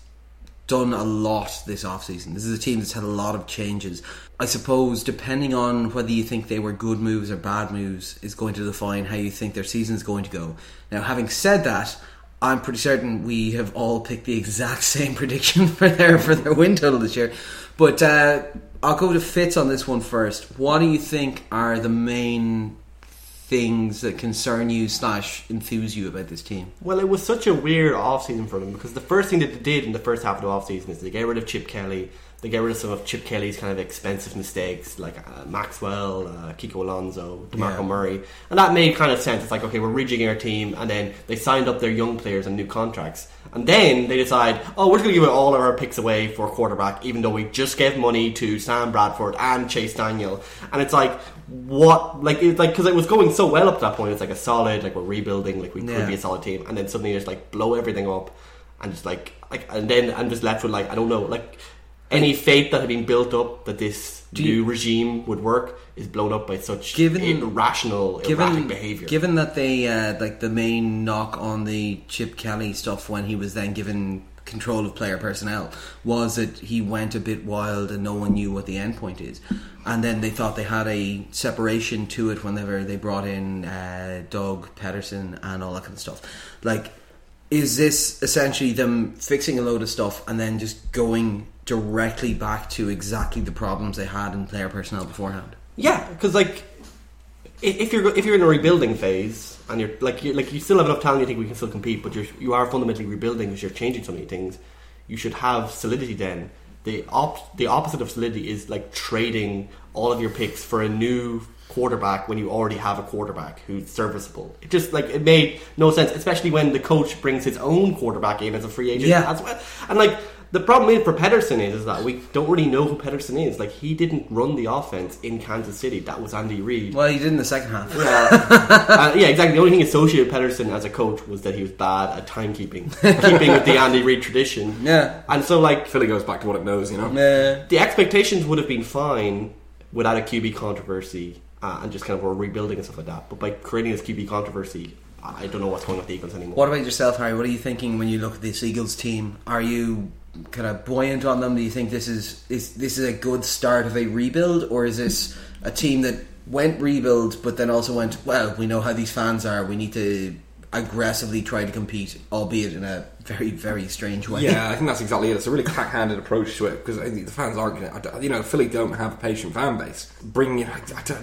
Speaker 2: done a lot this offseason. This is a team that's had a lot of changes. I suppose, depending on whether you think they were good moves or bad moves, is going to define how you think their season is going to go. Now, having said that, I'm pretty certain we have all picked the exact same prediction for their for their win total this year. But uh, I'll go to Fitz on this one first. What do you think are the main things that concern you slash enthuse you about this team?
Speaker 3: Well, it was such a weird off season for them because the first thing that they did in the first half of the off season is they get rid of Chip Kelly. They get rid of some of Chip Kelly's kind of expensive mistakes, like uh, Maxwell, uh, Kiko Alonso, DeMarco
Speaker 2: Yeah.
Speaker 3: Murray, and that made kind of sense. It's like, okay, we're rejigging our team, and then they signed up their young players on new contracts, and then they decide, oh, we're going to give all of our picks away for a quarterback, even though we just gave money to Sam Bradford and Chase Daniel, and it's like, what, like, it's like because it was going so well up to that point. It's like a solid, like we're rebuilding, like we
Speaker 2: Yeah.
Speaker 3: could be a solid team, and then suddenly just like blow everything up, and just like like and then I'm just left with like I don't know like any faith that had been built up that this
Speaker 2: Do
Speaker 3: new
Speaker 2: you-
Speaker 3: regime would work is blown up by such
Speaker 2: Given-
Speaker 3: irrational, erratic
Speaker 2: given
Speaker 3: behavior.
Speaker 2: given that they uh, like the main knock on the Chip Kelly stuff when he was then given control of player personnel was that he went a bit wild and no one knew what the end point is and then they thought they had a separation to it whenever they brought in uh, Doug Pederson and all that kind of stuff like is this essentially them fixing a load of stuff and then just going directly back to exactly the problems they had in player personnel beforehand
Speaker 3: Yeah, because like if you're if you're in a rebuilding phase and you're like you like you still have enough talent, you think we can still compete, but you're you are fundamentally rebuilding because you're changing so many things. You should have solidity. Then the op- the opposite of solidity is like trading all of your picks for a new quarterback when you already have a quarterback who's serviceable. It just like it made no sense, especially when the coach brings his own quarterback in as a free agent
Speaker 2: Yeah.
Speaker 3: as well. And like the problem is for Pederson is, is that we don't really know who Pederson is. Like he didn't run the offense in Kansas City. That was Andy Reid.
Speaker 2: well he did in the second half
Speaker 3: Uh, yeah, exactly. The only thing associated with Pederson as a coach was that he was bad at timekeeping, keeping with the Andy Reid tradition.
Speaker 2: Yeah.
Speaker 3: and so like
Speaker 1: Philly goes back to what it knows, you know.
Speaker 2: Uh,
Speaker 3: the expectations would have been fine without a QB controversy uh, and just kind of we're rebuilding and stuff like that. But by creating this QB controversy, I don't know what's going on with the Eagles anymore.
Speaker 2: what about yourself, Harry? What are you thinking when you look at this Eagles team? Are you kind of buoyant on them? Do you think this is is this is a good start of a rebuild, or is this a team that went rebuild but then also went well? We know how these fans are. We need to aggressively try to compete, albeit in a very very strange way.
Speaker 1: Yeah, I think that's exactly it. It's a really cack-handed approach to it because the fans aren't going to. You know, Philly don't have a patient fan base. Bringing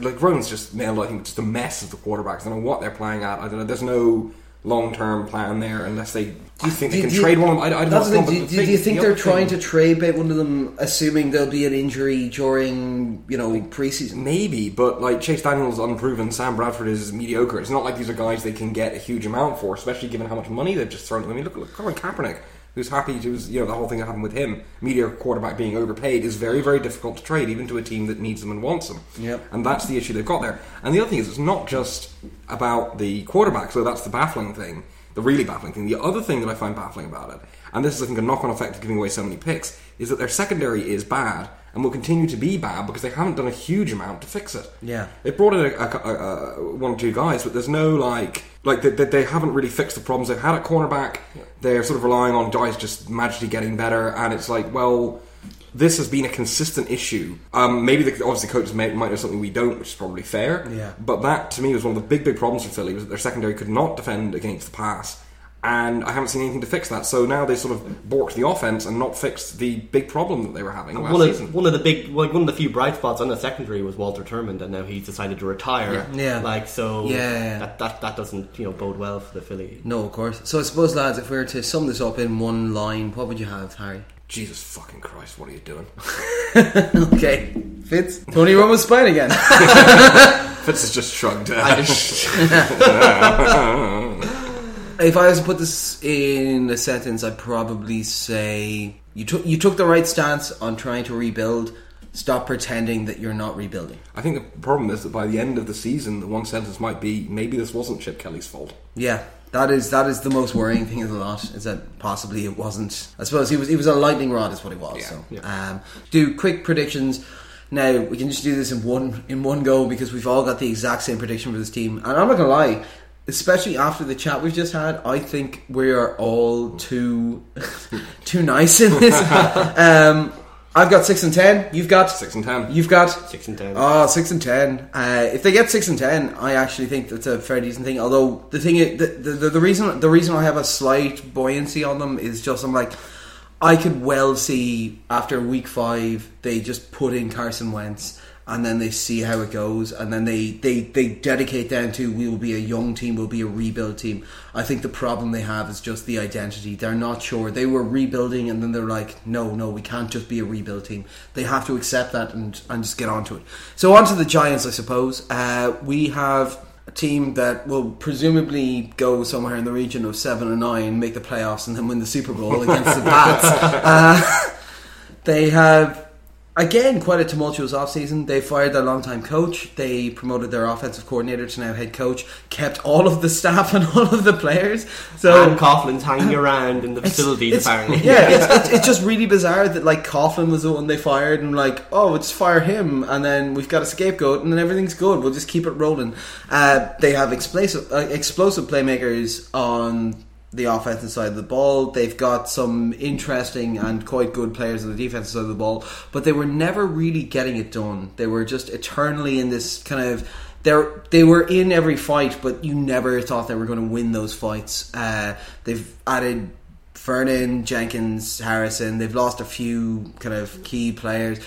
Speaker 1: like Ronan's just nailed. I think just a mess of the quarterbacks. I don't know what they're playing at. I don't know. There's no long-term plan there unless they. Do you ah, think they can
Speaker 2: you-
Speaker 1: trade one of them? I, I don't know.
Speaker 2: Do, do, do you think
Speaker 1: the
Speaker 2: they're trying
Speaker 1: thing-
Speaker 2: to trade bait one of them, assuming there'll be an injury during you know preseason?
Speaker 1: Maybe, but like Chase Daniel's unproven, Sam Bradford is mediocre. It's not like these are guys they can get a huge amount for, especially given how much money they've just thrown. at. I mean, look, look Colin Kaepernick, who's happy to, you know, the whole thing that happened with him, mediocre quarterback being overpaid, is very, very difficult to trade, even to a team that needs them and wants them.
Speaker 2: Yep.
Speaker 1: And that's the issue they've got there. And the other thing is, it's not just about the quarterback, so that's the baffling thing, the really baffling thing. The other thing that I find baffling about it, and this is, I think, a knock on effect of giving away so many picks, is that their secondary is bad and will continue to be bad because they haven't done a huge amount to fix it.
Speaker 2: Yeah.
Speaker 1: They brought in a, a, a, a- one or two guys, but there's no like like they, they, they haven't really fixed the problems they've had at cornerback. They're sort of relying on guys just magically getting better, and it's like, well, this has been a consistent issue. Um, maybe the, obviously coaches may, might know something we don't, which is probably fair.
Speaker 2: Yeah.
Speaker 1: But that to me was one of the big big problems for Philly was that their secondary could not defend against the pass. And I haven't seen anything to fix that. So now they sort of borked the offense and not fixed the big problem that they were having last
Speaker 3: one of,
Speaker 1: season.
Speaker 3: one of the big, like one of the few bright spots on the secondary was Walter Thurmond, and now he's decided to retire.
Speaker 2: Yeah.
Speaker 3: like so.
Speaker 2: Yeah.
Speaker 3: that, that that doesn't you know bode well for the Philly.
Speaker 2: No, of course. So I suppose, lads, if we were to sum this up in one line, what would you have, Harry?
Speaker 1: Jesus fucking Christ, what are you doing?
Speaker 2: okay, Fitz. Tony Romo's spine again.
Speaker 1: Fitz has just shrugged.
Speaker 3: I just,
Speaker 2: if I was to put this in a sentence, I'd probably say you took you took the right stance on trying to rebuild. Stop pretending that you're not rebuilding.
Speaker 1: I think the problem is that by the end of the season, the one sentence might be maybe this wasn't Chip Kelly's fault.
Speaker 2: Yeah, that is that is the most worrying thing of the lot. Is that possibly it wasn't? I suppose he was he was a lightning rod, is what he was.
Speaker 1: Yeah,
Speaker 2: so,
Speaker 3: yeah.
Speaker 2: Um, do quick predictions. Now we can just do this in one in one go because we've all got the exact same prediction for this team, and I'm not gonna lie. Especially after the chat we've just had, I think we are all too too nice in this. um, I've got six and ten. You've got
Speaker 1: Six and ten.
Speaker 2: You've got
Speaker 3: Six and ten.
Speaker 2: Oh, six and ten. Uh, if they get six and ten, I actually think that's a fair decent thing. Although the thing, is, the, the, the, the reason the reason I have a slight buoyancy on them is just I'm like, I could well see after week five they just put in Carson Wentz and then they see how it goes and then they, they, they dedicate down to we will be a young team, we'll be a rebuild team. I think the problem they have is just the identity. They're not sure. They were rebuilding and then they're like, no, no, we can't just be a rebuild team. They have to accept that and, and just get onto it. So on to the Giants, I suppose. Uh, we have a team that will presumably go somewhere in the region of seven and nine, make the playoffs, and then win the Super Bowl against the Pats. Uh, they have again, quite a tumultuous offseason. They fired their longtime coach. They promoted their offensive coordinator to now head coach. Kept all of the staff and all of the players. So
Speaker 3: and Coughlin's hanging around in the facilities
Speaker 2: it's-
Speaker 3: apparently.
Speaker 2: Yeah, it's, it's, it's just really bizarre that like Coughlin was the one they fired, and like, oh, let's fire him, and then we've got a scapegoat, and then everything's good. We'll just keep it rolling. Uh, they have explosive, uh, explosive playmakers on the offensive side of the ball. They've got some interesting and quite good players on the defensive side of the ball, but they were never really getting it done. They were just eternally in this kind of they're they were in every fight, but you never thought they were going to win those fights. Uh, they've added Vernon, Jenkins, Harrison. They've lost a few kind of key players.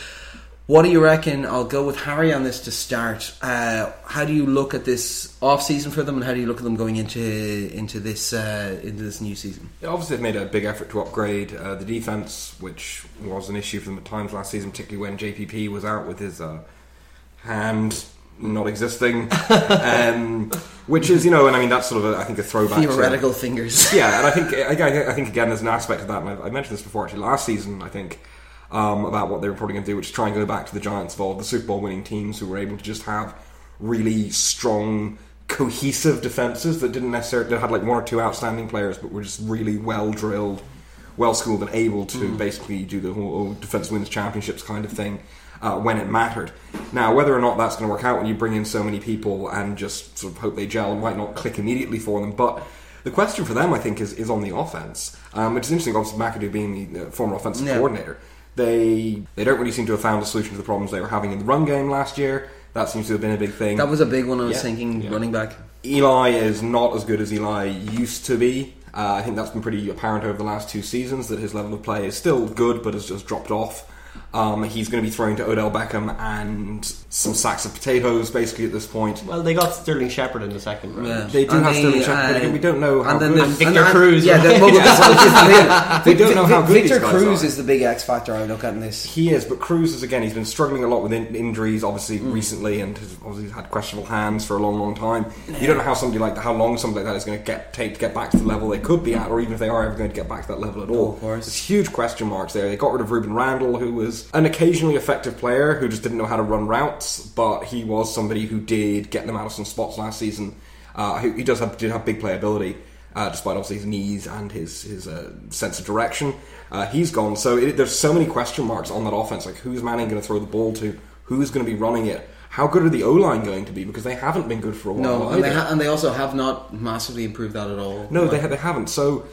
Speaker 2: What do you reckon? I'll go with Harry on this to start. Uh, how do you look at this off season for them, and how do you look at them going into into this uh, into this new season?
Speaker 1: Yeah, obviously, they've made a big effort to upgrade uh, the defense, which was an issue for them at times last season, particularly when JPP was out with his uh, hand not existing. um, which is, you know, and I mean that's sort of a, I think a throwback. to-
Speaker 2: fingers.
Speaker 1: yeah, and I think I, I think again there's an aspect of that. And I, I mentioned this before actually last season. I think um, about what they were probably going to do, which is try and go back to the Giants of old, the Super Bowl winning teams who were able to just have really strong, cohesive defenses that didn't necessarily that had like one or two outstanding players, but were just really well drilled, well schooled, and able to basically do the whole defense wins championships kind of thing. Uh, when it mattered. Now, whether or not that's going to work out when you bring in so many people and just sort of hope they gel, it might not click immediately for them. But the question for them, I think, is, is on the offense, um, which is interesting. Obviously, McAdoo being the uh, former offensive
Speaker 2: Yeah.
Speaker 1: coordinator, they they don't really seem to have found a solution to the problems they were having in the run game last year. That seems to have been a big thing.
Speaker 2: That was a big one. I was
Speaker 1: Yeah.
Speaker 2: thinking
Speaker 3: Yeah.
Speaker 2: running back.
Speaker 1: Eli is not as good as Eli used to be. Uh, I think that's been pretty apparent over the last two seasons that his level of play is still good, but has just dropped off. Um, he's going to be throwing to Odell Beckham and some sacks of potatoes, basically at this point.
Speaker 3: Well, they got Sterling Shepard in the second round.
Speaker 2: Yeah.
Speaker 1: They do
Speaker 2: And
Speaker 1: have
Speaker 2: the,
Speaker 1: Sterling Shepard,
Speaker 2: uh,
Speaker 1: again, we don't know how
Speaker 2: and then
Speaker 1: good.
Speaker 2: the-
Speaker 3: And Victor
Speaker 2: and- and-
Speaker 3: Cruz,
Speaker 2: Yeah,
Speaker 3: right?
Speaker 2: well, that's what I was
Speaker 1: We don't know how good
Speaker 2: Victor
Speaker 1: these guys
Speaker 2: Cruz
Speaker 1: are.
Speaker 2: is the big X factor I look at in this.
Speaker 1: He is, but Cruz is again. He's been struggling a lot with in- injuries, obviously
Speaker 2: Mm.
Speaker 1: recently, and has obviously had questionable hands for a long, long time. You don't know how somebody like that, how long somebody like that is going to get take to get back to the level they could be at, or even if they are ever going to get back to that level at all.
Speaker 2: of course.
Speaker 1: There's huge question marks there. They got rid of Rueben Randle, who was an occasionally effective player who just didn't know how to run routes, but he was somebody who did get them out of some spots last season. Uh, who, he does have did have big playability. Uh, despite obviously his knees and his his uh, sense of direction, uh, he's gone. So it, there's so many question marks on that offense. Like who's Manning going to throw the ball to? Who's going to be running it? How good are the O line going to be? Because they haven't been good for a while.
Speaker 2: No, and they, ha- and they also have not massively improved that at all.
Speaker 1: No, they, they haven't. So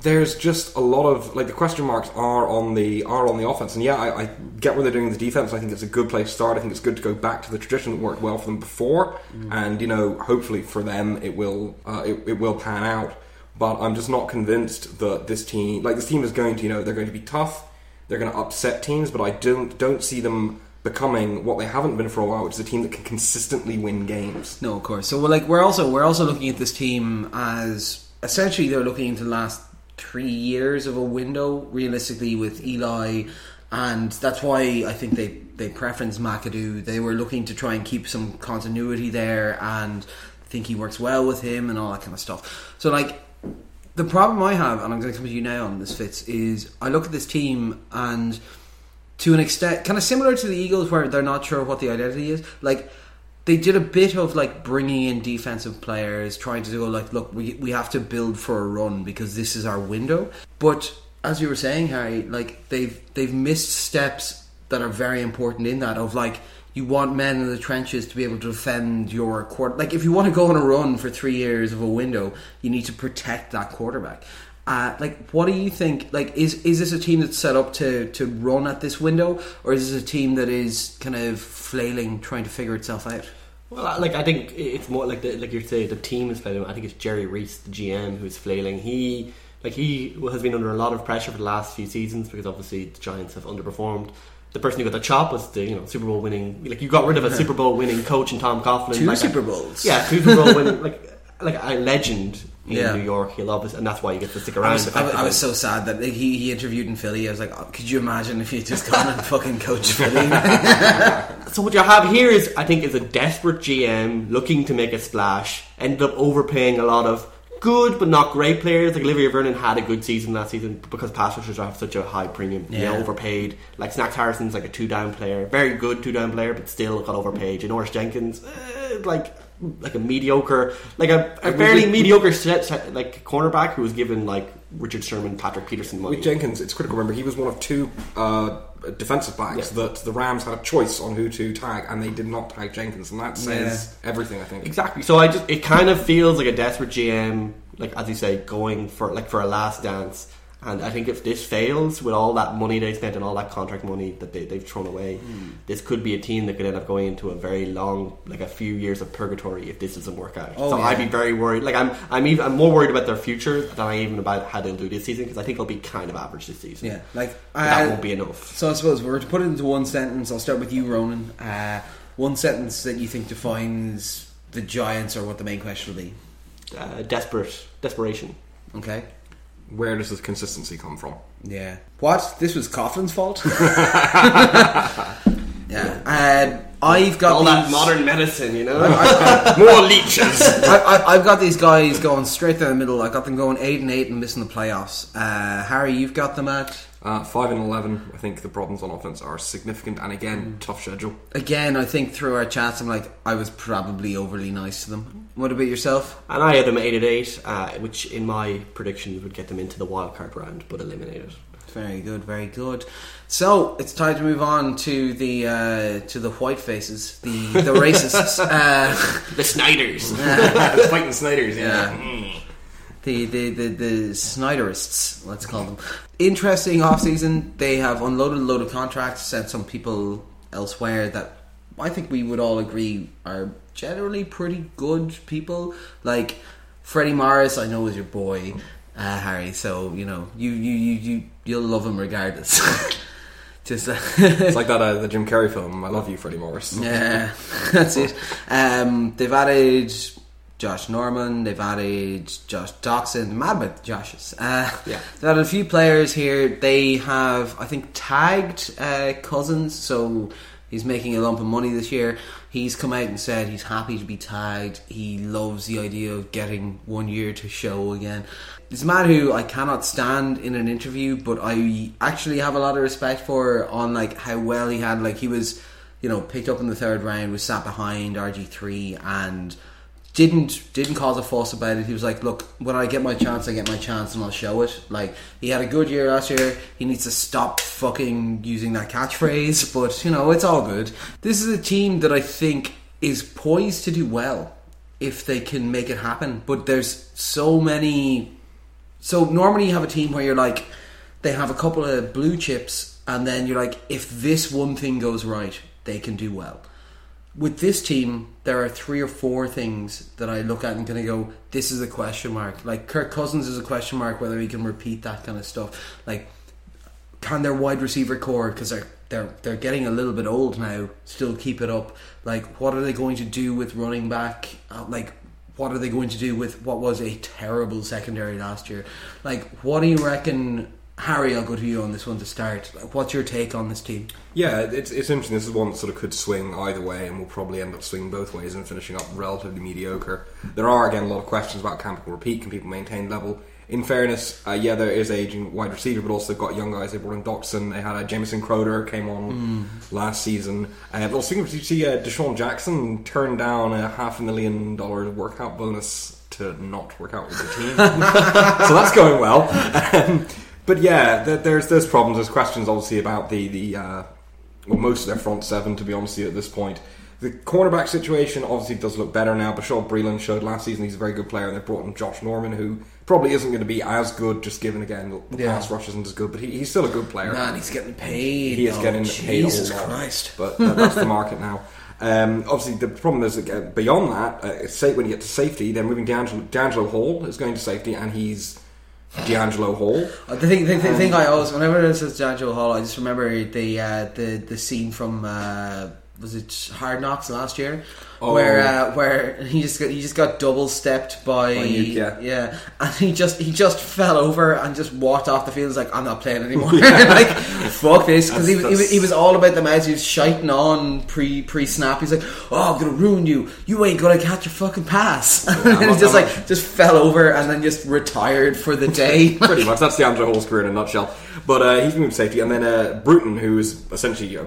Speaker 1: there's just a lot of like the question marks are on the are on the offense, and yeah, I, I get what they're doing in the defense. I think it's a good place to start. I think it's good to go back to the tradition that worked well for them before, and you know, hopefully for them it will uh, it, it will pan out. But I'm just not convinced that this team, like this team, is going to you know they're going to be tough. They're going to upset teams, but I don't don't see them becoming what they haven't been for a while, which is a team that can consistently win games.
Speaker 2: No, of course. So, well, like we're also we're also looking at this team as essentially they're looking into the last three years of a window, realistically, with Eli, and that's why I think they they preference McAdoo. They were looking to try and keep some continuity there, and think he works well with him and all that kind of stuff. So, like. The problem I have, and I'm going to come to you now on this, Fitz, is I look at this team and to an extent, kind of similar to the Eagles, where they're not sure what the identity is. Like they did a bit of like bringing in defensive players, trying to go like, look, we we have to build for a run because this is our window. But as you were saying, Harry, like they've they've missed steps that are very important in that of like you want men in the trenches to be able to defend your quarter. Like if you want to go on a run for three years of a window, you need to protect that quarterback. Uh, like, what do you think? Like, is is this a team that's set up to to run at this window, or is this a team that is kind of flailing, trying to figure itself out?
Speaker 3: Well, like I think it's more like the, like you say the team is flailing. I think it's Jerry Reese, the GM, who's flailing. He like he has been under a lot of pressure for the last few seasons because obviously the Giants have underperformed. The person who got the chop was the you know Super Bowl winning. Like you got rid of a Super Bowl winning coach in Tom Coughlin.
Speaker 2: Two
Speaker 3: like,
Speaker 2: Super Bowls.
Speaker 3: Yeah, two Super Bowl winning like like a legend in
Speaker 2: Yeah.
Speaker 3: New York. He'll obviously, and that's why you get to stick
Speaker 2: I
Speaker 3: around.
Speaker 2: was, I, was- I was so sad that he, he interviewed in Philly. I was like, oh, could you imagine if he just gone and fucking coached Philly?
Speaker 3: So what you have here is, I think, is a desperate GM looking to make a splash. Ended up overpaying a lot of good but not great players. Like Olivier Vernon had a good season last season because pass rushers have such a high premium. Yeah,
Speaker 2: Yeah.
Speaker 3: overpaid. Like Snacks Harrison's like a two down player, very good two down player, but still got overpaid. And Norris Jenkins, eh, like like a mediocre, like a, a fairly
Speaker 1: with-
Speaker 3: mediocre set, set, like cornerback who was given like Richard Sherman, Patrick Peterson money.
Speaker 1: With Jenkins, it's critical. Remember, he was one of two uh, defensive backs
Speaker 3: Yeah.
Speaker 1: that the Rams had a choice on who to tag, and they did not tag Jenkins, and that says everything. I think.
Speaker 3: Exactly. So I just it kind of feels like a desperate GM, like as you say, going for like for a last dance. And I think if this fails with all that money they spent and all that contract money that they, they've thrown away,
Speaker 1: Hmm.
Speaker 3: this could be a team that could end up going into a very long, like a few years of purgatory if this doesn't work out.
Speaker 2: Oh,
Speaker 3: so
Speaker 2: yeah.
Speaker 3: I'd be very worried. Like I'm, I'm even, I'm more worried about their future than I even about how they'll do this season because I think they'll be kind of average this season.
Speaker 2: Yeah, like
Speaker 3: that won't be enough.
Speaker 2: So I suppose we're to put it into one sentence. I'll start with you, Ronan. Uh, one sentence that you think defines the Giants, or what the main question will be.
Speaker 3: Uh, desperate, desperation.
Speaker 2: Okay.
Speaker 1: Where does this consistency come from?
Speaker 2: Yeah. What? This was Coughlin's fault. yeah. Uh, I've got
Speaker 3: All that modern medicine, you know.
Speaker 1: More leeches.
Speaker 2: I, I, I've got these guys going straight down the middle. I got them going eight and eight and missing the playoffs. Uh, Harry, you've got them at
Speaker 1: Uh, five and eleven. I think the problems on offense are significant, and again, tough schedule.
Speaker 2: again. I think through our chats, I'm like I was probably overly nice to them. What about yourself?
Speaker 3: And I had them eight at eight, uh, which in my predictions would get them into the wild card round, but eliminated.
Speaker 2: Very good, very good. So it's time to move on to the uh, to the white faces, the the racists, uh,
Speaker 3: The Snyders.
Speaker 1: Fighting Snyders,
Speaker 2: Yeah.
Speaker 1: yeah.
Speaker 2: The, the the the Snyderists, let's call them. Interesting off season. They have unloaded a load of contracts, sent some people elsewhere that I think we would all agree are generally pretty good people. Like Freddie Morris, I know is your boy, uh, Harry. So you know you you you you you'll love him regardless. Just. Uh,
Speaker 1: It's like that uh, the Jim Carrey film. I love you, Freddie Morris.
Speaker 2: Yeah, that's it. Um, they've added Josh Norman. They've added Josh Doctson. Mad about the Joshes. Uh,
Speaker 3: Yeah.
Speaker 2: They've added a few players here. They have, I think, tagged uh, Cousins. So he's making a lump of money this year. He's come out and said he's happy to be tagged. He loves the idea of getting one year to show again. It's a man who I cannot stand in an interview, but I actually have a lot of respect for on like how well he had. Like he was you know, picked up in the third round, was sat behind RG three, and didn't didn't cause a fuss about it. He was like, "Look, when I get my chance, I get my chance, and I'll show it." Like he had a good year last year. He needs to stop fucking using that catchphrase, but you know, it's all good. This is a team that I think is poised to do well if they can make it happen. But there's so many. So normally you have a team where you're like, they have a couple of blue chips, and then you're like, if this one thing goes right, they can do well. With this team, there are three or four things that I look at and kind of go, this is a question mark. Like Kirk Cousins is a question mark whether he can repeat that kind of stuff. Like, can their wide receiver core because they're they're they're getting a little bit old now still keep it up? Like, what are they going to do with running back? Uh, like, what are they going to do with what was a terrible secondary last year? Like, what do you reckon? Harry, I'll go to you on this one to start. What's your take on this team?
Speaker 1: Yeah, it's, it's interesting. This is one that sort of could swing either way, and will probably end up swinging both ways and finishing up relatively mediocre. There are again a lot of questions about can people repeat, can people maintain level. In fairness, uh, yeah, there is aging wide receiver, but also they've got young guys. They brought in Doctson. They had uh, Jamison Crowder came on last season. Uh, well, speaking of, you see uh, DeSean Jackson turned down a half a million dollar workout bonus to not work out with the team? so that's going well. Um, but yeah, there, there's there's problems. There's questions obviously about the the uh, well most of their front seven to be honest at this point. The cornerback situation obviously does look better now. Bashaud Breeland showed last season he's a very good player, and they brought in Josh Norman, who probably isn't going to be as good, just given again the
Speaker 2: Yeah.
Speaker 1: pass rush isn't as good, but he, he's still a good player.
Speaker 2: Man, he's getting paid.
Speaker 1: He is
Speaker 2: Oh,
Speaker 1: getting paid
Speaker 2: Jesus
Speaker 1: a whole lot,
Speaker 2: Christ.
Speaker 1: but uh, that's the market now. Um, obviously, the problem is that uh, beyond that, uh, say when you get to safety, then moving D'Angelo, D'Angelo Hall is going to safety, and he's D'Angelo Hall.
Speaker 2: Uh, The thing, the, the thing I always, whenever it says D'Angelo Hall, I just remember the uh, the the scene from uh, was it Hard Knocks last year,
Speaker 1: Oh.
Speaker 2: where uh, where he just got, he just got double stepped by,
Speaker 1: By Nuke, yeah.
Speaker 2: and he just he just fell over and just walked off the field. He's like, I'm not playing anymore. like, fuck this, because he, was- he, was- he was all about the match. He was shiting on pre pre snap. He's like, oh, I'm gonna ruin you. You ain't gonna catch your fucking pass. and he just
Speaker 1: I'm
Speaker 2: like just fell over and then just retired for the day.
Speaker 1: Pretty much. That's DeAngelo Hall's career in a nutshell. But uh, he's moved safety. And then uh, Bruton, who is essentially a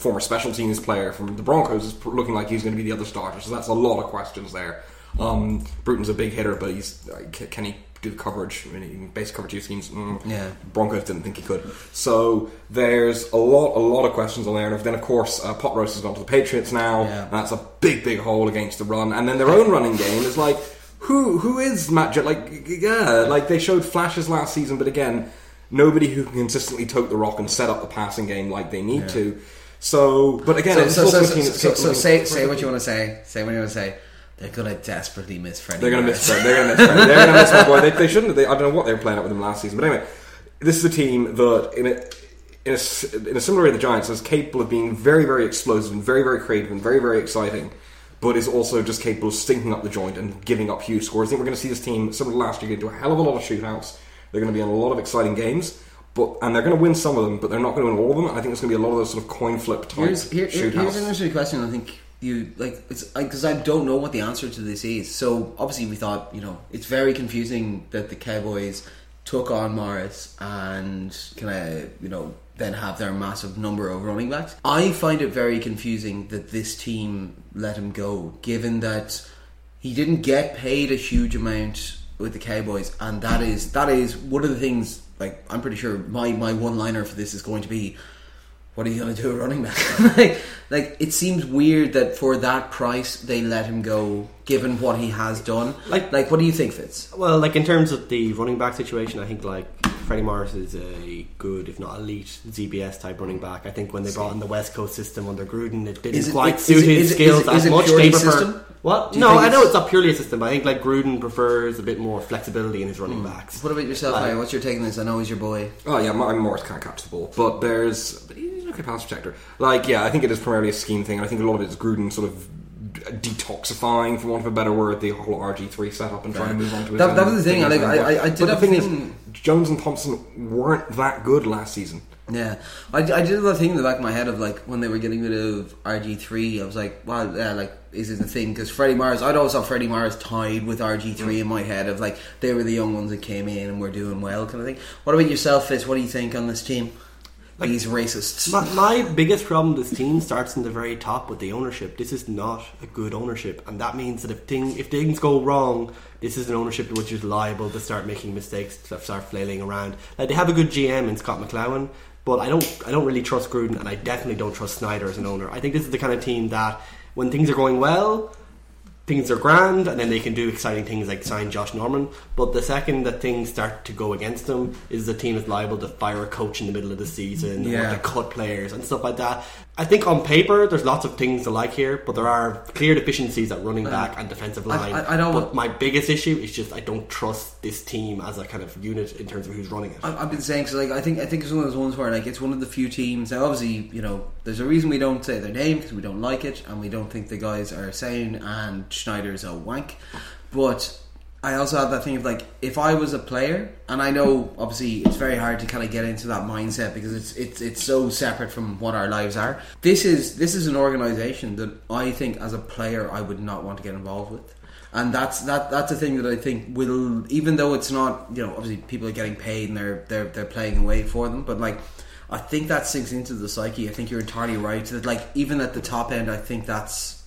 Speaker 1: former special teams player from the Broncos, is looking like he's going to be the other starter. So that's a lot of questions there. Um, Bruton's a big hitter, but he's uh, can he do coverage? I mean, he can basic cover two schemes. Mm.
Speaker 2: Yeah.
Speaker 1: Broncos didn't think he could. So there's a lot, a lot of questions on there. And then, of course, uh, Pot Roast has gone to the Patriots now.
Speaker 2: Yeah.
Speaker 1: And that's a big, big hole against the run. And then their own running game is like, who, who is Matt? Like, yeah, like they showed flashes last season, but again, nobody who can consistently tote the rock and set up the passing game like they need to. So, but again,
Speaker 2: So,
Speaker 1: it's
Speaker 2: so, so, so, so, so say say what you want to say. Say what you want to say. They're gonna desperately miss Freddie.
Speaker 1: They're going to miss. Fred. They're going to miss. Fred. They're going to miss my boy. They, they shouldn't. They, I don't know what they were playing up with him last season. But anyway, this is a team that in a in a, in a similar way to the Giants is capable of being very very explosive and very very creative and very very exciting. But is also just capable of stinking up the joint and giving up huge scores. I think we're going to see this team, similar to last year, get into a hell of a lot of shootouts. They're going to be in a lot of exciting games, but and they're going to win some of them, but they're not going to win all of them. I think there's going to be a lot of those sort of coin flip type
Speaker 2: Here's, here, here, here's an interesting question. I think you like it's because I don't know what the answer to this is. So obviously we thought you know it's very confusing that the Cowboys took on Morris and kind of you know then have their massive number of running backs. I find it very confusing that this team let him go, given that he didn't get paid a huge amount with the Cowboys, and that is that is one of the things. Like I'm pretty sure my my one liner for this is going to be what are you going to do running back? like, like it seems weird that for that price they let him go, given what he has done.
Speaker 3: Like-
Speaker 2: like what do you think, Fitz?
Speaker 3: Well, like in terms of the running back situation, I think like Freddie Morris is a good, if not elite, ZBS type running back. I think when they brought in the West Coast system under Gruden, it didn't
Speaker 2: it-
Speaker 3: quite
Speaker 2: is
Speaker 3: suit
Speaker 2: it-
Speaker 3: his
Speaker 2: it-
Speaker 3: skills
Speaker 2: it-
Speaker 3: as
Speaker 2: it
Speaker 3: much. They prefer
Speaker 2: system?
Speaker 3: What? No, I know
Speaker 2: it's-
Speaker 3: it's not purely a system. But I think like Gruden prefers a bit more flexibility in his running hmm. backs.
Speaker 2: What about yourself,
Speaker 3: Like-
Speaker 2: Harry? What's your take on this? I know he's your boy.
Speaker 1: Oh yeah, Mar- Morris can't catch the ball, but there's but he's an okay pass protector. Like yeah, I think it is primarily a scheme thing, and I think a lot of it is Gruden sort of d- detoxifying, for want of a better word, the whole RG three setup and trying to move on to his
Speaker 2: That-
Speaker 1: own
Speaker 2: that was the thing,
Speaker 1: his
Speaker 2: like,
Speaker 1: own
Speaker 2: I- I- I did
Speaker 1: But the
Speaker 2: have
Speaker 1: thing is,
Speaker 2: feeling-
Speaker 1: Jones and Thompson weren't that good last season.
Speaker 2: Yeah, I, I did have a thing in the back of my head of like when they were getting rid of RG three, I was like, well, yeah, like is it the thing? Because Freddie Morris, I'd always saw Freddie Morris tied with RG three mm. in my head of like they were the young ones that came in and were doing well, kind of thing. What about yourself, Fitz? What do you think on this team? These racists.
Speaker 3: My, my biggest problem with this team starts in the very top with the ownership. This is not a good ownership, and that means that if thing if things go wrong, this is an ownership which is liable to start making mistakes, to start flailing around. Like they have a good GM in Scot McCloughan, but I don't I don't really trust Gruden, and I definitely don't trust Snyder as an owner. I think this is the kind of team that when things are going well, things are grand and then they can do exciting things like sign Josh Norman. But the second that things start to go against them is the team is liable to fire a coach in the middle of the season
Speaker 2: Yeah.
Speaker 3: or to cut players and stuff like that. I think on paper there's lots of things to like here, but there are clear deficiencies at running back and defensive line.
Speaker 2: I- I don't
Speaker 3: but my biggest issue is just I don't trust this team as a kind of unit in terms of who's running it.
Speaker 2: I- I've been saying because like I think I think it's one of those ones where like it's one of the few teams. Now, obviously, you know, there's a reason we don't say their name because we don't like it and we don't think the guys are sane and Snyder's a wank. But I also have that thing of like if I was a player, and I know obviously it's very hard to kind of get into that mindset because it's it's it's so separate from what our lives are. This is this is an organization that I think as a player I would not want to get involved with and that's that that's a thing that I think will even though it's not you know obviously people are getting paid and they're they're they're playing away for them but like I think that sinks into the psyche I think you're entirely right that like even at the top end I think that's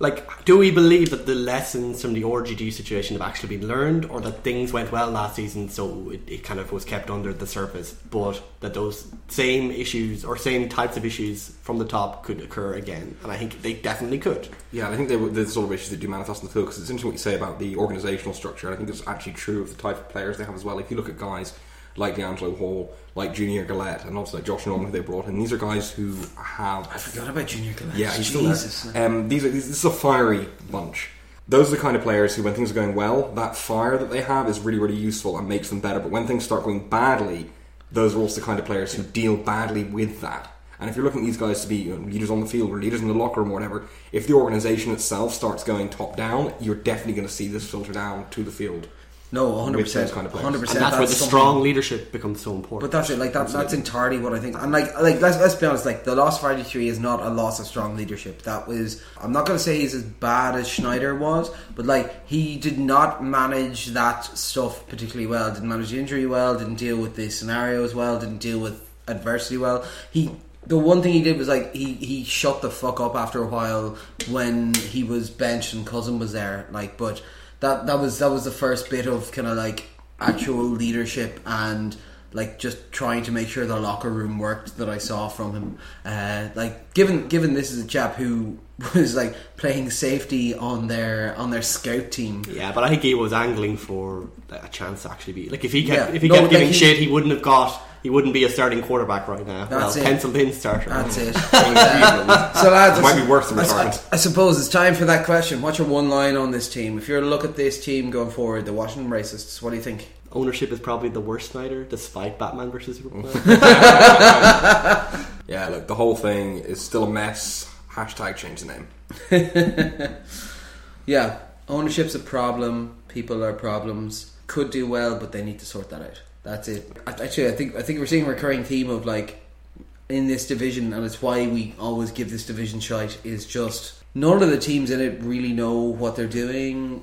Speaker 3: Like, do we believe that the lessons from the RGD situation have actually been learned, or that things went well last season, so it, it kind of was kept under the surface, but that those same issues or same types of issues from the top could occur again? And I think they definitely could.
Speaker 1: Yeah, I think they the sort of issues that do manifest in the field because it's interesting what you say about the organisational structure. And I think it's actually true of the type of players they have as well. If you look at guys like D'Angelo Hall, like Junior Galette, and also Josh Norman, who they brought in, these are guys who have
Speaker 2: I forgot about Junior Galette
Speaker 1: Yeah, he's
Speaker 2: Jesus
Speaker 1: still there. Um, these are these, this is a fiery bunch. Those are the kind of players who, when things are going well, that fire that they have is really, really useful and makes them better. But when things start going badly, those are also the kind of players who deal badly with that. And if you're looking at these guys to be you know, leaders on the field or leaders in the locker room or whatever, if the organization itself starts going top down, you're definitely going to see this filter down to the field.
Speaker 2: No, 100%.
Speaker 1: Kind of
Speaker 2: 100%.
Speaker 3: And that's, where the strong leadership becomes so important.
Speaker 2: But that's it. Like that, that's entirely what I think. And like, like let's let's be honest. Like the loss of RG three is not a loss of strong leadership. That was. I'm not going to say he's as bad as Snyder was, but like he did not manage that stuff particularly well. Didn't manage the injury well. Didn't deal with the scenarios well. Didn't deal with adversity well. He. The one thing he did was like he, he shut the fuck up after a while when he was benched and cousin was there. Like, but that that was that was the first bit of kind of like actual leadership and like just trying to make sure the locker room worked that I saw from him. Uh, like given given this is a chap who was like playing safety on their on their scout team.
Speaker 3: yeah, but I think he was angling for a chance to actually be like if he kept
Speaker 2: Yeah.
Speaker 3: if he
Speaker 2: No,
Speaker 3: kept
Speaker 2: like
Speaker 3: giving
Speaker 2: he-
Speaker 3: shit, he wouldn't have got he wouldn't be a starting quarterback right now.
Speaker 2: That's
Speaker 3: well,
Speaker 2: it.
Speaker 3: penciled in starter.
Speaker 2: That's it. So lads,
Speaker 1: It might be worse than
Speaker 2: I, I,
Speaker 1: retirement.
Speaker 2: I suppose it's time for that question. What's your one line on this team? If you're to look at this team going forward, the Washington Racists, what do you think?
Speaker 3: Ownership is probably the worst Snyder, despite Batman versus Superman.
Speaker 1: Yeah, look, the whole thing is still a mess. Hashtag change the name.
Speaker 2: Yeah, ownership's a problem. People are problems. Could do well, but they need to sort that out. That's it. Actually, I think I think we're seeing a recurring theme of like in this division, and it's why we always give this division shite. Is just none of the teams in it really know what they're doing.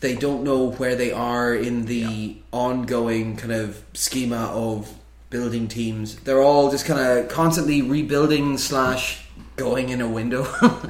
Speaker 2: They don't know where they are in the ongoing kind of schema of building teams. They're all just kind of constantly rebuilding slash going in a window.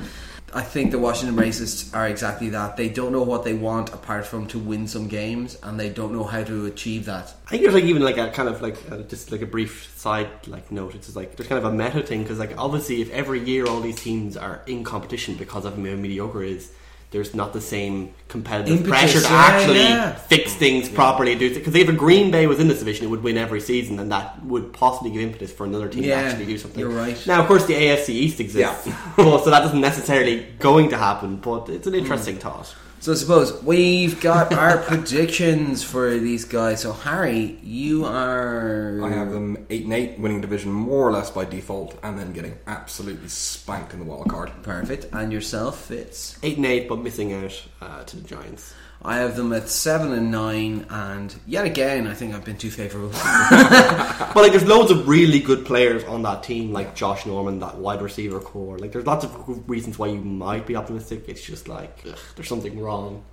Speaker 2: I think the Washington Racists are exactly that. They don't know what they want apart from to win some games, and they don't know how to achieve that.
Speaker 3: I think there's like even like a kind of like uh, just like a brief side like note. It's like there's kind of a meta thing because like obviously if every year all these teams are in competition because of how mediocre is, there's not the same competitive
Speaker 2: Impetus,
Speaker 3: pressure to
Speaker 2: yeah,
Speaker 3: actually
Speaker 2: yeah.
Speaker 3: fix things properly. Do because if a Green Bay was in this division, it would win every season, and that would possibly give impetus for another team
Speaker 2: Yeah,
Speaker 3: to actually do something.
Speaker 2: you're right.
Speaker 3: Now, of course, the AFC East exists, but, so that doesn't necessarily going to happen. But it's an interesting mm. thought.
Speaker 2: So I suppose we've got our predictions for these guys. So Harry, you are
Speaker 1: I have them eight and eight, winning division more or less by default, and then getting absolutely spanked in the wild card.
Speaker 2: perfect, and yourself Fitz.
Speaker 3: Eight and eight, but missing out uh, to the Giants.
Speaker 2: I have them at seven and nine, and yet again, I think I've been too favourable.
Speaker 3: But like, there's loads of really good players on that team, like Josh Norman, that wide receiver core. Like, there's lots of reasons why you might be optimistic. It's just like ugh, there's something wrong,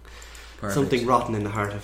Speaker 2: Perfect.
Speaker 3: something rotten in the heart of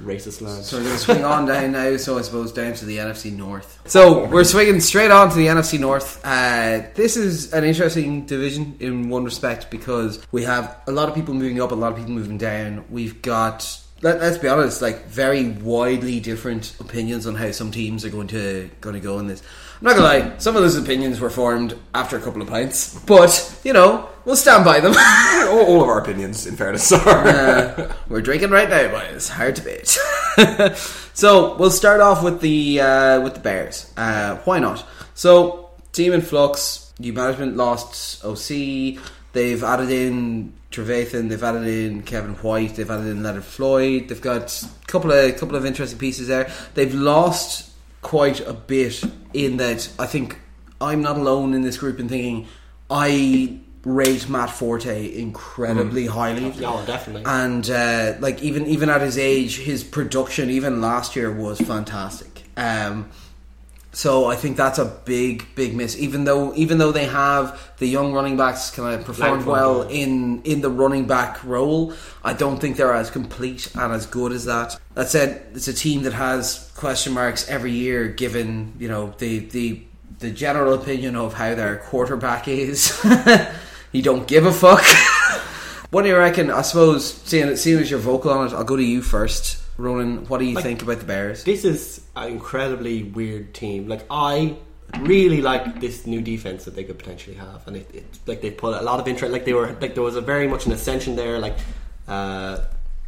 Speaker 3: racist land.
Speaker 2: So we're going to swing on down now. So I suppose down to the NFC North. So we're swinging straight on to the NFC North. Uh, this is an interesting division in one respect because we have a lot of people moving up, a lot of people moving down. We've got. Let, let's be honest, like very widely different opinions on how some teams are going to going to go in this. I'm not gonna lie, some of those opinions were formed after a couple of pints, but you know we'll stand by them.
Speaker 1: all, all of our opinions, in fairness, are.
Speaker 2: Uh, we're drinking right now, boys. Hard to beat. so we'll start off with the uh, with the Bears. Uh, why not? So team in flux. New management lost OC. They've added in Trevathan. They've added in Kevin White. They've added in Leonard Floyd. They've got a couple of couple of interesting pieces there. They've lost quite a bit in that. I think I'm not alone in this group in thinking I rate Matt Forte incredibly highly.
Speaker 3: Oh, definitely.
Speaker 2: And uh, like even even at his age, his production even last year was fantastic. Um, so I think that's a big big miss. Even though even though they have the young running backs kind of performed well in in the running back role, I don't think they're as complete and as good as that. That said, it's a team that has question marks every year, given you know the the the general opinion of how their quarterback is. you don't give a fuck. what do you reckon? I suppose seeing seeing as you're vocal on it, I'll go to you first. Ronan, what do you
Speaker 3: Like-
Speaker 2: think about the Bears?
Speaker 3: This is an incredibly weird team. Like I really like this new defense that they could potentially have, and it, it like they put a lot of interest. Like they were like there was a very much an ascension there. Like uh,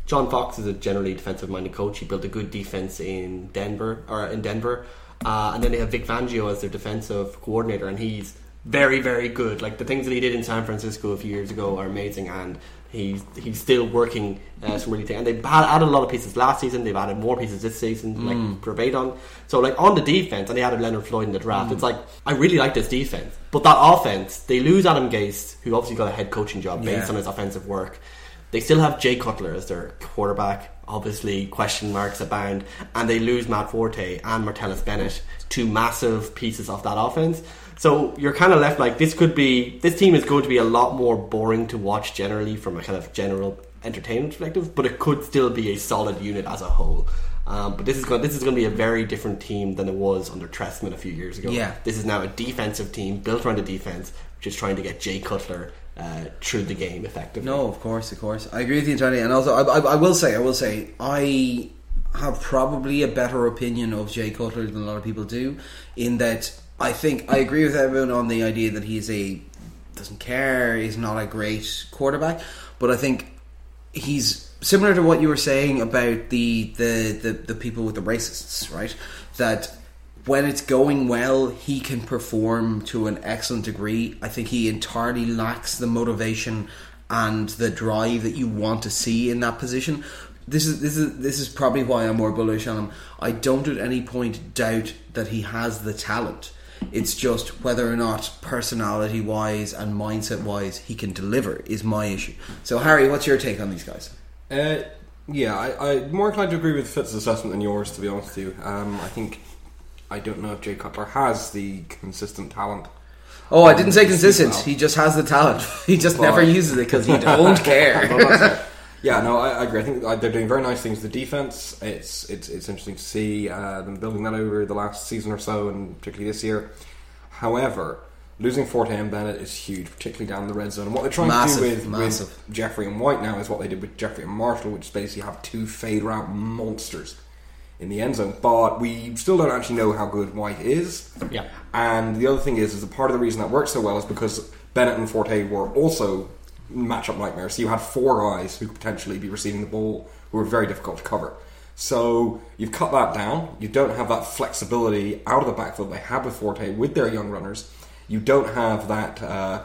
Speaker 3: John Fox is a generally defensive minded coach. He built a good defense in Denver or in Denver, uh, and then they have Vic Fangio as their defensive coordinator, and he's very, very good. Like the things that he did in San Francisco a few years ago are amazing, and he's he's still working uh, some really things. And they've had, added a lot of pieces last season. They've added more pieces this season,
Speaker 2: Mm.
Speaker 3: like Trevathan. So like on the defense, and they added Leonard Floyd in the draft.
Speaker 2: Mm.
Speaker 3: It's like I really like this defense, but that offense, they lose Adam Gase, who obviously got a head coaching job based
Speaker 2: Yeah.
Speaker 3: on his offensive work. They still have Jay Cutler as their quarterback. Obviously, question marks abound, and they lose Matt Forte and Martellus Bennett, two massive pieces of that offense. So you're kind of left like this could be this team is going to be a lot more boring to watch generally from a kind of general entertainment perspective, but it could still be a solid unit as a whole. Um, but this is going this is going to be a very different team than it was under Trestman a few years ago.
Speaker 2: Yeah.
Speaker 3: This is now a defensive team built around the defense, which is trying to get Jay Cutler uh, through the game effectively.
Speaker 2: No, of course, of course. I agree with you entirely, and also I, I, I will say, I will say, I have probably a better opinion of Jay Cutler than a lot of people do. In that, I think I agree with everyone on the idea that he's a doesn't care, he's not a great quarterback, but I think he's similar to what you were saying about the the, the, the people with the racists, right? That when it's going well, he can perform to an excellent degree. I think he entirely lacks the motivation and the drive that you want to see in that position. This is this is this is probably why I'm more bullish on him. I don't at any point doubt that he has the talent. It's just whether or not personality wise and mindset wise he can deliver is my issue. So Harry, what's your take on these guys?
Speaker 1: Uh, yeah, I, I'm more inclined to agree with Fitz's assessment than yours, to be honest with you. Um, I think I don't know if Jay Cutler has the consistent talent.
Speaker 2: Oh, I didn't say consistent. He just has the talent. He just
Speaker 1: Well,
Speaker 2: never uses it because he don't care.
Speaker 1: Well, that's it. yeah, no, I, I agree. I think uh, they're doing very nice things. The defense, it's it's it's interesting to see uh, them building that over the last season or so, and particularly this year. However, losing Forte and Bennett is huge, particularly down the red zone. And what they're trying
Speaker 2: Massive,
Speaker 1: to do with,
Speaker 2: massive.
Speaker 1: with Jeffery and White now is what they did with Jeffery and Marshall, which is basically have two fade route monsters in the end zone. But we still don't actually know how good White is.
Speaker 3: Yeah.
Speaker 1: And the other thing is, is a part of the reason that worked so well is because Bennett and Forte were also matchup nightmare. So you had four guys who could potentially be receiving the ball who were very difficult to cover. So you've cut that down. You don't have that flexibility out of the backfield they had with Forte with their young runners. You don't have that uh,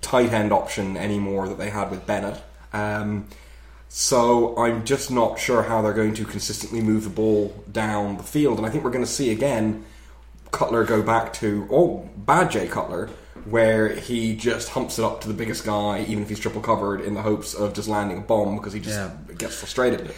Speaker 1: tight end option anymore that they had with Bennett. Um, so I'm just not sure how they're going to consistently move the ball down the field. And I think we're going to see again Cutler go back to oh bad Jay Cutler, where he just humps it up to the biggest guy, even if he's triple covered, in the hopes of just landing a bomb because he just
Speaker 2: Yeah.
Speaker 1: gets frustrated.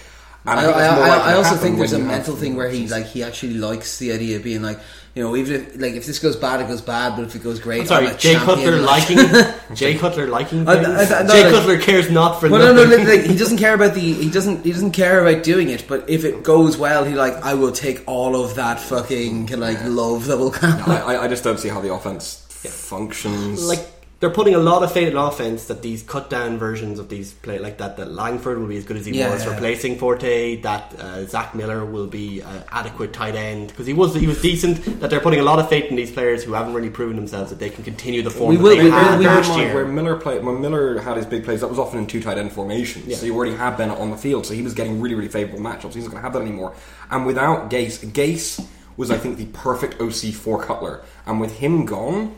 Speaker 1: And
Speaker 2: I,
Speaker 1: think
Speaker 2: I, I, I also think there's a
Speaker 1: when you have
Speaker 2: mental thing where he like he actually likes the idea of being like you know even if like if this goes bad it goes bad but if it goes great
Speaker 3: I'm sorry,
Speaker 2: I'm a
Speaker 3: Jay Cutler
Speaker 2: like-
Speaker 3: liking Jay Cutler liking things.
Speaker 2: I- I- no,
Speaker 3: Jay
Speaker 2: like-
Speaker 3: Cutler cares not for
Speaker 2: Well, no, no, like, like, he doesn't care about the he doesn't he doesn't care about doing it. But if it goes well, he like I will take all of that fucking like love that will come.
Speaker 1: I, I- I just don't see how the offense functions.
Speaker 3: like they're putting a lot of faith in offense that these cut down versions of these play like that that Langford will be as good as he
Speaker 2: Yeah,
Speaker 3: was
Speaker 2: yeah.
Speaker 3: replacing Forte that uh, Zach Miller will be uh, adequate tight end because he was he was decent that they're putting a lot of faith in these players who haven't really proven themselves that they can continue the form
Speaker 2: We
Speaker 3: that
Speaker 2: will-
Speaker 3: they
Speaker 2: we-
Speaker 3: had
Speaker 2: we-
Speaker 3: last year.
Speaker 1: where Miller played when Miller had his big plays, that was often in two tight end formations.
Speaker 3: Yeah.
Speaker 1: So you already had Bennett on the field, so he was getting really, really favourable matchups. He's not going to have that anymore. And without Gase, Gase was, I think, the perfect OC for Cutler. And with him gone,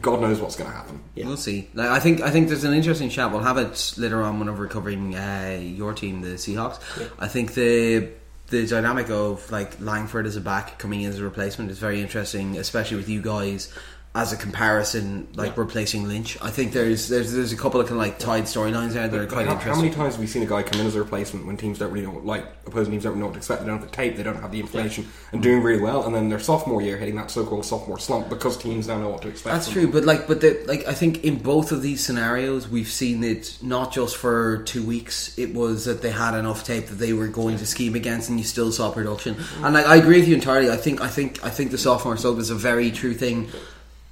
Speaker 1: God knows what's going to happen.
Speaker 3: Yeah.
Speaker 2: We'll see. Like, I think I think there's an interesting chat. We'll have it later on when we're covering uh, your team, the Seahawks. I think the the dynamic of like Langford as a back coming in as a replacement is very interesting, especially with you guys as a comparison, like replacing Lynch. I think there's there's there's a couple of kind of like tied storylines there that are quite
Speaker 1: How, how many times have we seen a guy come in as a replacement when teams don't really know, what- like opposing teams don't really know what to expect? They don't have the tape, they don't have the information, and doing really well. And then their sophomore year hitting that so-called sophomore slump because teams now know what to expect.
Speaker 2: That's true, but like, but the, like, I think in both of these scenarios, we've seen it not just for two weeks. It was that they had enough tape that they were going to scheme against, and you still saw production. And like, I agree with you entirely. I think, I think, I think the sophomore slump is a very true thing.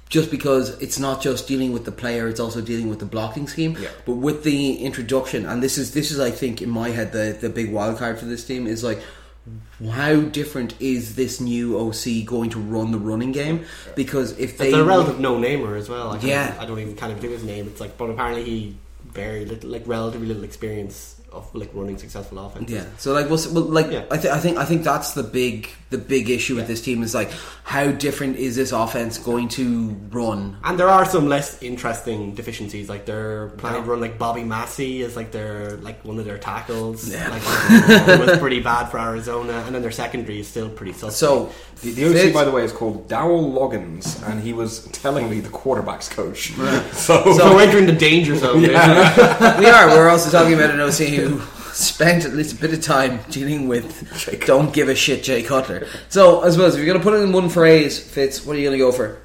Speaker 2: Just because it's not just dealing with the player, it's also dealing with the blocking scheme.
Speaker 1: Yeah.
Speaker 2: But with the introduction, and this is this is, I think, in my head, the the big wild card for this team is like how different is this new OC going to run the running game? Because if they
Speaker 3: It's a relative no-namer as well. I
Speaker 2: Yeah.
Speaker 3: I don't even kind of think his name. It's like, but apparently he very little, like relatively little experience of like running successful offense.
Speaker 2: Yeah. So like, we'll, well like
Speaker 3: Yeah.
Speaker 2: I, th- I think I think that's the big the big issue with this team is like how different is this offense going to run?
Speaker 3: And there are some less interesting deficiencies, like they're planning to run like Bobby Massie as like their like one of their tackles.
Speaker 2: Yeah.
Speaker 3: Like it was pretty bad for Arizona, and then their secondary is still pretty suspect.
Speaker 2: So
Speaker 1: The, the OC, by the way, is called Dowell Loggains, and he was tellingly the quarterbacks coach. So,
Speaker 3: so we're entering the danger zone.
Speaker 2: we are. We're also talking about an OC spent at least a bit of time dealing with don't give a shit Jay Cutler. So I suppose if you're going to put it in one phrase, Fitz, what are you going to go for?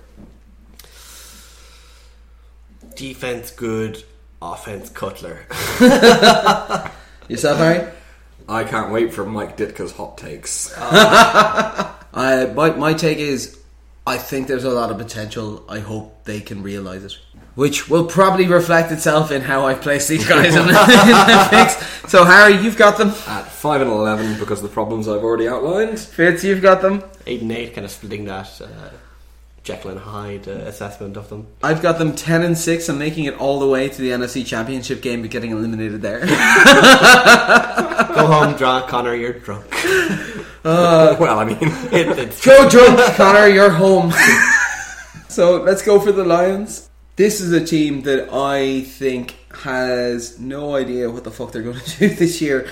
Speaker 3: Defense good, offense Cutler.
Speaker 2: Yourself, Harry?
Speaker 1: I can't wait for Mike Ditka's hot takes.
Speaker 2: Uh, my, my take is I think there's a lot of potential. I hope they can realise it. Which will probably reflect itself in how I place these guys in the, picks. So, Harry, you've got them.
Speaker 1: At 5 and 11, because of the problems I've already outlined.
Speaker 2: Fitz, you've got them.
Speaker 3: Eight and eight, kind of splitting that uh, Jekyll and Hyde uh, assessment of them.
Speaker 2: I've got them 10 and 6 and making it all the way to the NFC Championship game but getting eliminated there.
Speaker 3: Go home, drunk, Connor. You're drunk.
Speaker 1: well, I mean,
Speaker 3: It, it's
Speaker 2: Joe drunk, Connor, you're home. so let's go for the Lions. This is a team that I think has no idea what the fuck they're going to do this year.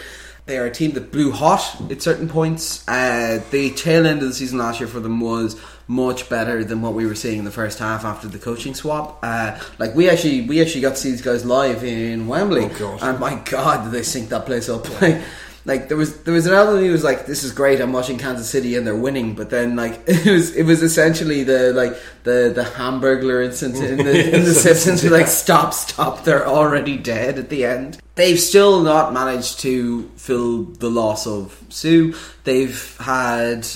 Speaker 2: They are a team that blew hot at certain points. Uh, the tail end of the season last year for them was much better than what we were seeing in the first half after the coaching swap. Uh, like we actually, we actually got to see these guys live in Wembley,
Speaker 1: Oh,
Speaker 2: and my god, did they sink that place up! Like, like there was there was an element who was like, "This is great. I'm watching Kansas City and they're winning," but then like it was it was essentially the like the the Hamburglar incident in the in the Simpsons. Who like, stop, stop, they're already dead at the end. They've still not managed to fill the loss of Suh. They've had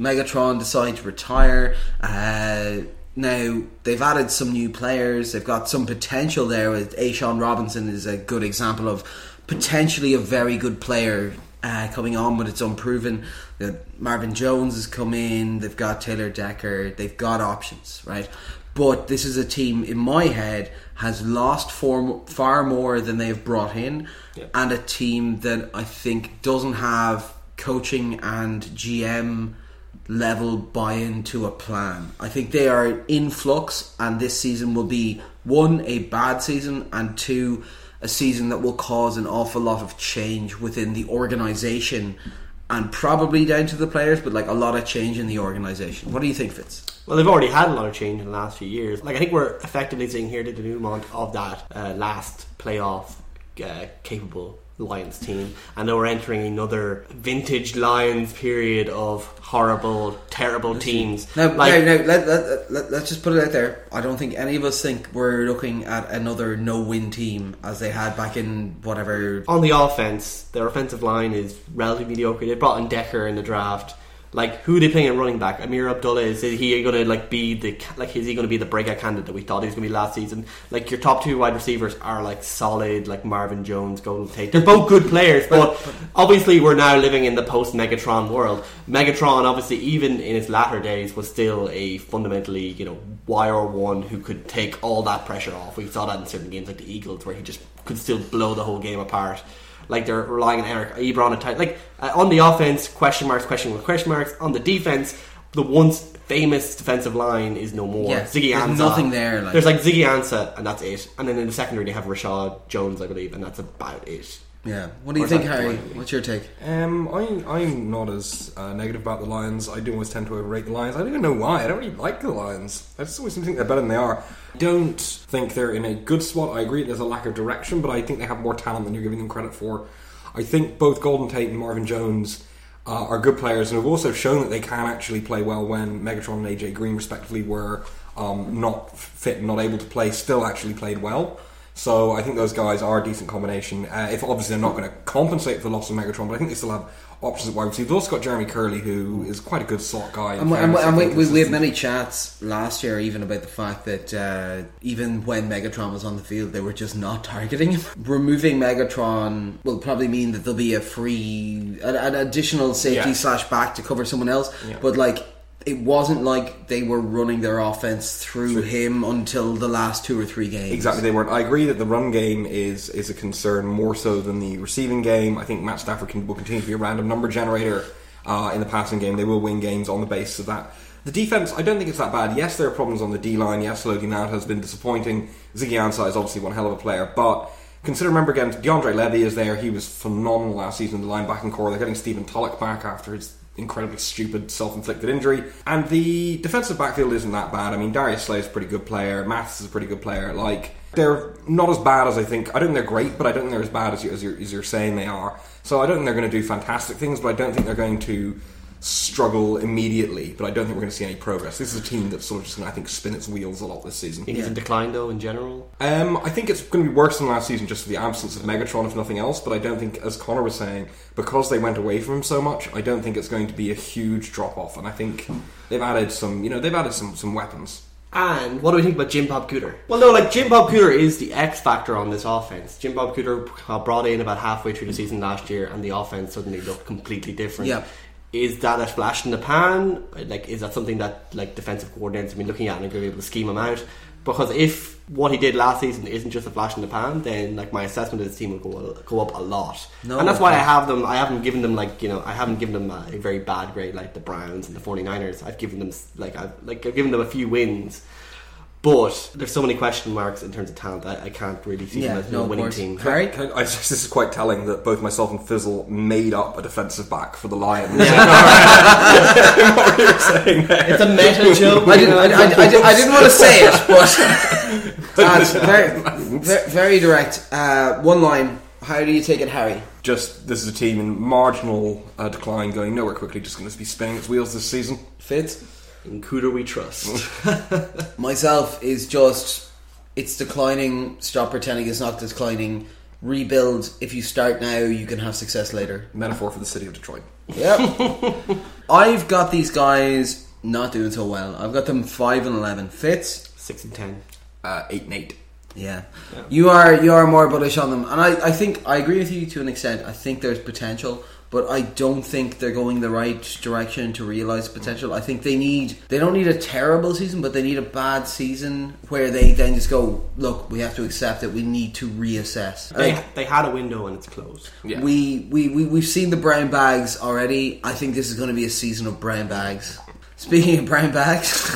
Speaker 2: Megatron decide to retire. Uh, now they've added some new players. They've got some potential there. With A'Shawn Robinson is a good example of potentially a very good player uh, coming on, but it's unproven. Uh, Marvin Jones has come in. They've got Taylor Decker. They've got options, right? But this is a team in my head has lost for, far more than they've brought in,
Speaker 3: Yeah.
Speaker 2: and a team that I think doesn't have coaching and GM level buy-in to a plan. I think they are in flux, and this season will be one a bad season, and two a season that will cause an awful lot of change within the organization, and probably down to the players, but like a lot of change in the organization. What do you think, Fitz?
Speaker 3: Well, they've already had a lot of change in the last few years. Like I think we're effectively seeing here the denouement of that uh, last playoff uh, capable Lions team, and now we're entering another vintage Lions period of horrible, terrible teams.
Speaker 2: Now,
Speaker 3: like,
Speaker 2: now, now let, let, let, let's just put it out there. I don't think any of us think we're looking at another no-win team as they had back in whatever
Speaker 3: on the offense, their offensive line is relatively mediocre. They brought in Decker in the draft. Like who they playing at running back? Ameer Abdullah is he going to like be the like is he going to be the breakout candidate that we thought he was going to be last season? Like your top two wide receivers are like solid, like Marvin Jones, Golden Tate. They're both good players, but obviously we're now living in the post Megatron world. Megatron, obviously, even in his latter days, was still a fundamentally you know wire one who could take all that pressure off. We saw that in certain games like the Eagles, where he just could still blow the whole game apart like they're relying on Eric Ebron and type. Like uh, on the offense, question marks, question marks, question marks. On the defense, the once famous defensive line is no more.
Speaker 2: Yeah,
Speaker 3: Ziggy
Speaker 2: there's
Speaker 3: Ansah.
Speaker 2: nothing there, like-
Speaker 3: there's like Ziggy Ansah, and that's it. And then in the secondary, they have Rashad Jones, I believe, and that's about it.
Speaker 2: Yeah. What do you
Speaker 3: Or
Speaker 2: think, Harry?
Speaker 3: Dwayne?
Speaker 2: What's your take?
Speaker 1: Um, I, I'm not as uh, negative about the Lions. I do always tend to overrate the Lions. I don't even know why. I don't really like the Lions. I just always seem to think they're better than they are. I don't think they're in a good spot. I agree there's a lack of direction, but I think they have more talent than you're giving them credit for. I think both Golden Tate and Marvin Jones uh, are good players and have also shown that they can actually play well when Megatron and AJ Green, respectively, were um, not fit and not able to play, still actually played well. So I think those guys are a decent combination. Uh, if obviously they're not going to compensate for the loss of Megatron, but I think they still have options at wide receiver. They've also got Jeremy Kerley, who is quite a good slot guy.
Speaker 2: And, we- and, and we, we, we had many chats last year even about the fact that uh, even when Megatron was on the field, they were just not targeting him. Removing Megatron will probably mean that there'll be a free, an, an additional safety
Speaker 1: Yeah.
Speaker 2: slash back to cover someone else.
Speaker 1: Yeah.
Speaker 2: But like, it wasn't like they were running their offense through him until the last two or three games.
Speaker 1: Exactly, they weren't. I agree that the run game is is a concern more so than the receiving game. I think Matt Stafford can, will continue to be a random number generator uh, in the passing game. They will win games on the basis of that. The defense, I don't think it's that bad. Yes, there are problems on the D line. Yes, Haloti Ngata has been disappointing. Ziggy Ansah is obviously one hell of a player, but consider remember again, DeAndre Levy is there. He was phenomenal last season in the linebacking corps. They're getting Stephen Tulloch back after his incredibly stupid self-inflicted injury. And the defensive backfield isn't that bad. I mean, Darius Slay is a pretty good player. Mathis is a pretty good player. Like they're not as bad as I think. I don't think they're great, but I don't think they're as bad as, you, as, you're, as you're saying they are. So I don't think they're going to do fantastic things, but I don't think they're going to struggle immediately. But I don't think we're going to see any progress. This is a team that's sort of just going to, I think, spin its wheels a lot this season.
Speaker 3: Think he's in decline though in general.
Speaker 1: Um, I think it's going to be worse than last season just for the absence of Megatron, if nothing else. But I don't think, as Connor was saying, because they went away from him so much, I don't think it's going to be a huge drop off. And I think they've added some, you know, they've added some some weapons.
Speaker 3: And what do we think about Jim Bob Cooter? Well, no, like Jim Bob Cooter is the X factor on this offense. Jim Bob Cooter brought in about halfway through the season last year, and the offense suddenly looked completely different.
Speaker 2: Yeah.
Speaker 3: Is that a flash in the pan? Like, is that something that like defensive coordinators have been looking at and going to be able to scheme him out? Because if what he did last season isn't just a flash in the pan, then like my assessment of this team will go go up a lot.
Speaker 2: No,
Speaker 3: and that's why I have them. I haven't given them like you know I haven't given them a, a very bad grade like the Browns and the 49ers. I've given them like I've like I've given them a few wins. But there's so many question marks in terms of talent. I, I can't really see
Speaker 2: Yeah,
Speaker 3: them as
Speaker 2: no,
Speaker 3: a winning team.
Speaker 2: Harry?
Speaker 1: Can I, I this is quite telling that both myself and Fizzle made up a defensive back for the Lions. what you were saying there.
Speaker 3: It's a meta joke.
Speaker 2: I
Speaker 3: you
Speaker 2: didn't, I, I, I, didn't- I didn't want to say it, but uh, very, very, very direct. Uh, one line. How do you take it, Harry?
Speaker 1: Just this is a team in marginal uh, decline, going nowhere quickly. Just going to be spinning its wheels this season.
Speaker 2: Fitz?
Speaker 3: In Cooter we trust.
Speaker 2: Myself is just it's declining. Stop pretending it's not declining. Rebuild. If you start now, you can have success later.
Speaker 1: Metaphor for the city of Detroit.
Speaker 2: Yep. I've got these guys not doing so well. I've got them five and eleven. Fitz.
Speaker 3: Six and ten.
Speaker 1: Uh, eight and eight.
Speaker 2: Yeah. You are you are more bullish on them, and I, I think I agree with you to an extent. I think there's potential, but I don't think they're going the right direction to realize potential. I think they need they don't need a terrible season, but they need a bad season where they then just go, look, we have to accept it. We need to reassess.
Speaker 3: They,
Speaker 2: Like,
Speaker 3: they had a window and it's closed.
Speaker 1: Yeah.
Speaker 2: we, we, we, we've seen the brown bags already. I think this is going to be a season of brown bags. Speaking of brown bags,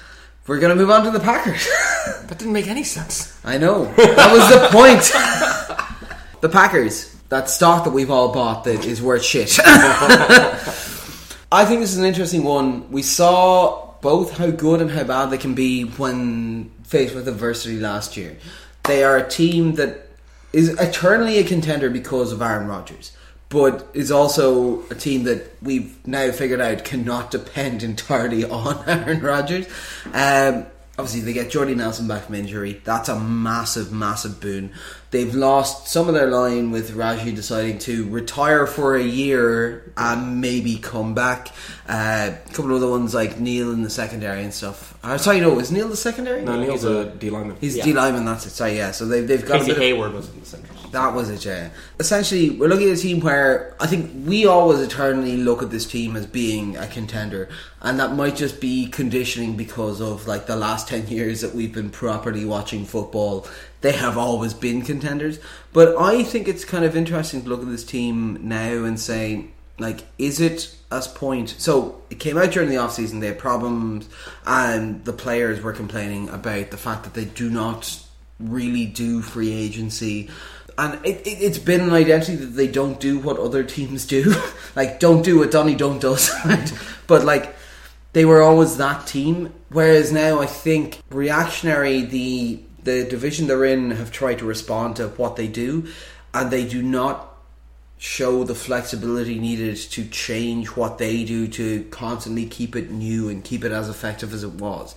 Speaker 2: we're going to move on to the Packers.
Speaker 1: That didn't make any sense.
Speaker 2: I know. That was the point. the Packers, that stock that we've all bought that is worth shit. I think this is an interesting one. We saw both how good and how bad they can be when faced with adversity last year. They are a team that is eternally a contender because of Aaron Rodgers, but is also a team that we've now figured out cannot depend entirely on Aaron Rodgers. Um, obviously, they get Jordy Nelson back from injury. That's a massive, massive boon. They've lost some of their line with Raji deciding to retire for a year and maybe come back. Uh, a couple of other ones like Neal in the secondary and stuff. Uh, sorry, no, is Neal the secondary?
Speaker 1: No, Neal's a D lineman.
Speaker 2: He's
Speaker 3: Yeah.
Speaker 2: D lineman. That's it. Sorry, yeah. So they've they've got a
Speaker 3: Casey
Speaker 2: bit of-
Speaker 3: Hayward was in the centre.
Speaker 2: that was it, yeah. Essentially, we're looking at a team where I think we always eternally look at this team as being a contender, and that might just be conditioning because of like the last ten years that we've been properly watching football. They have always been contenders, but I think it's kind of interesting to look at this team now and say, like, is it as point? So it came out during the off season. They had problems, and the players were complaining about the fact that they do not really do free agency. And it, it, it's been an identity that they don't do what other teams do. like, don't do what Donny Don't does. But, like, they were always that team. Whereas now, I think reactionary, the the division they're in have tried to respond to what they do, and they do not show the flexibility needed to change what they do to constantly keep it new and keep it as effective as it was.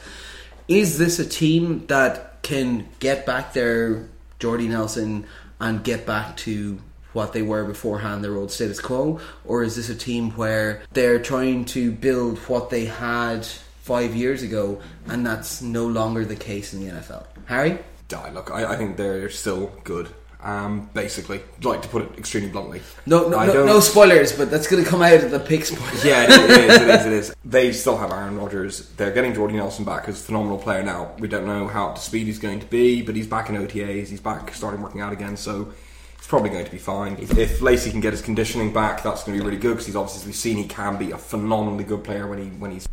Speaker 2: Is this a team that can get back their Jordy Nelson and get back to what they were beforehand, their old status quo? Or is this a team where they're trying to build what they had five years ago and that's no longer the case in the NFL? Harry?
Speaker 1: Die. Look, I, I think they're still good. Um, basically, like to put it extremely bluntly.
Speaker 2: No, no, no, no spoilers, but that's going to come out of the pick spoiler.
Speaker 1: Yeah, it is, it is, it is, it is. They still have Aaron Rodgers. They're getting Jordy Nelson back as a phenomenal player now. We don't know how up to speed he's going to be, but he's back in OTAs. He's back starting working out again, so it's probably going to be fine. If Lacy can get his conditioning back, that's going to be really good because he's obviously seen he can be a phenomenally good player when he when he's.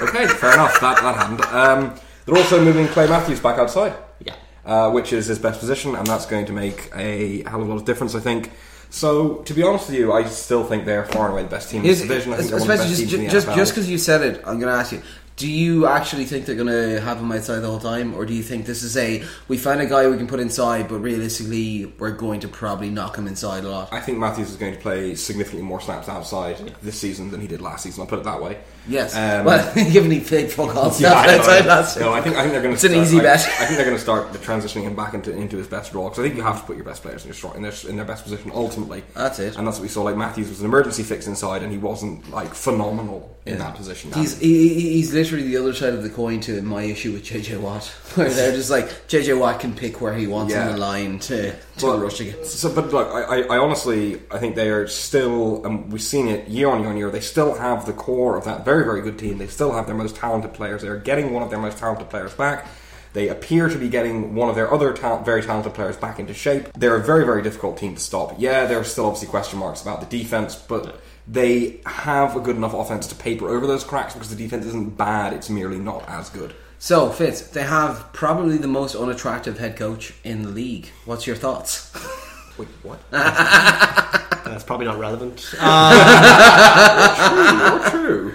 Speaker 1: Okay, fair enough. That that happened. Um, they're also moving Clay Matthews back outside
Speaker 3: Yeah.
Speaker 1: uh, which is his best position, and that's going to make a hell of a lot of difference, I think. So, to be honest with you, I still think they're far and away the best team in this division. I think they're one of the
Speaker 2: especially
Speaker 1: best
Speaker 2: just
Speaker 1: teams in the
Speaker 2: just
Speaker 1: NFL.
Speaker 2: just because you said it, I'm going to ask you: Do you actually think they're going to have him outside the whole time, or do you think this is a we found a guy we can put inside, but realistically we're going to probably knock him inside a lot?
Speaker 1: I think Matthews is going to play significantly more snaps outside this season than he did last season. I'll put it that way.
Speaker 2: Yes.
Speaker 1: Um,
Speaker 2: well, given he played fuck all
Speaker 1: Yeah,
Speaker 2: stuff
Speaker 1: I know,
Speaker 2: outside last
Speaker 1: No, I think I think they're going to.
Speaker 2: It's an easy
Speaker 1: I,
Speaker 2: bet.
Speaker 1: I think they're going to start the transitioning him back into into his best role because I think you have to put your best players in, your, stro- in their in their best position ultimately.
Speaker 2: That's it.
Speaker 1: and that's what we saw. Like Matthews was an emergency fix inside, and he wasn't like phenomenal in that position.
Speaker 2: He's he, he- he's literally the other side of the coin to my issue with JJ Watt, where they're just like JJ Watt can pick where he wants
Speaker 1: Yeah.
Speaker 2: on the line to to
Speaker 1: But-
Speaker 2: rush against.
Speaker 1: So, but look, I, I, I honestly, I think they are still, and we've seen it year on year on year. They still have the core of that very, very good team. They still have their most talented players. They are getting one of their most talented players back. They appear to be getting one of their other ta- very talented players back into shape. They're a very, very difficult team to stop. Yeah, there are still obviously question marks about the defense, but they have a good enough offense to paper over those cracks because the defense isn't bad. It's merely not as good.
Speaker 2: So Fitz, they have probably the most unattractive head coach in the league. What's your thoughts?
Speaker 1: Wait, what?
Speaker 3: That's probably not relevant. Uh,
Speaker 1: Not true.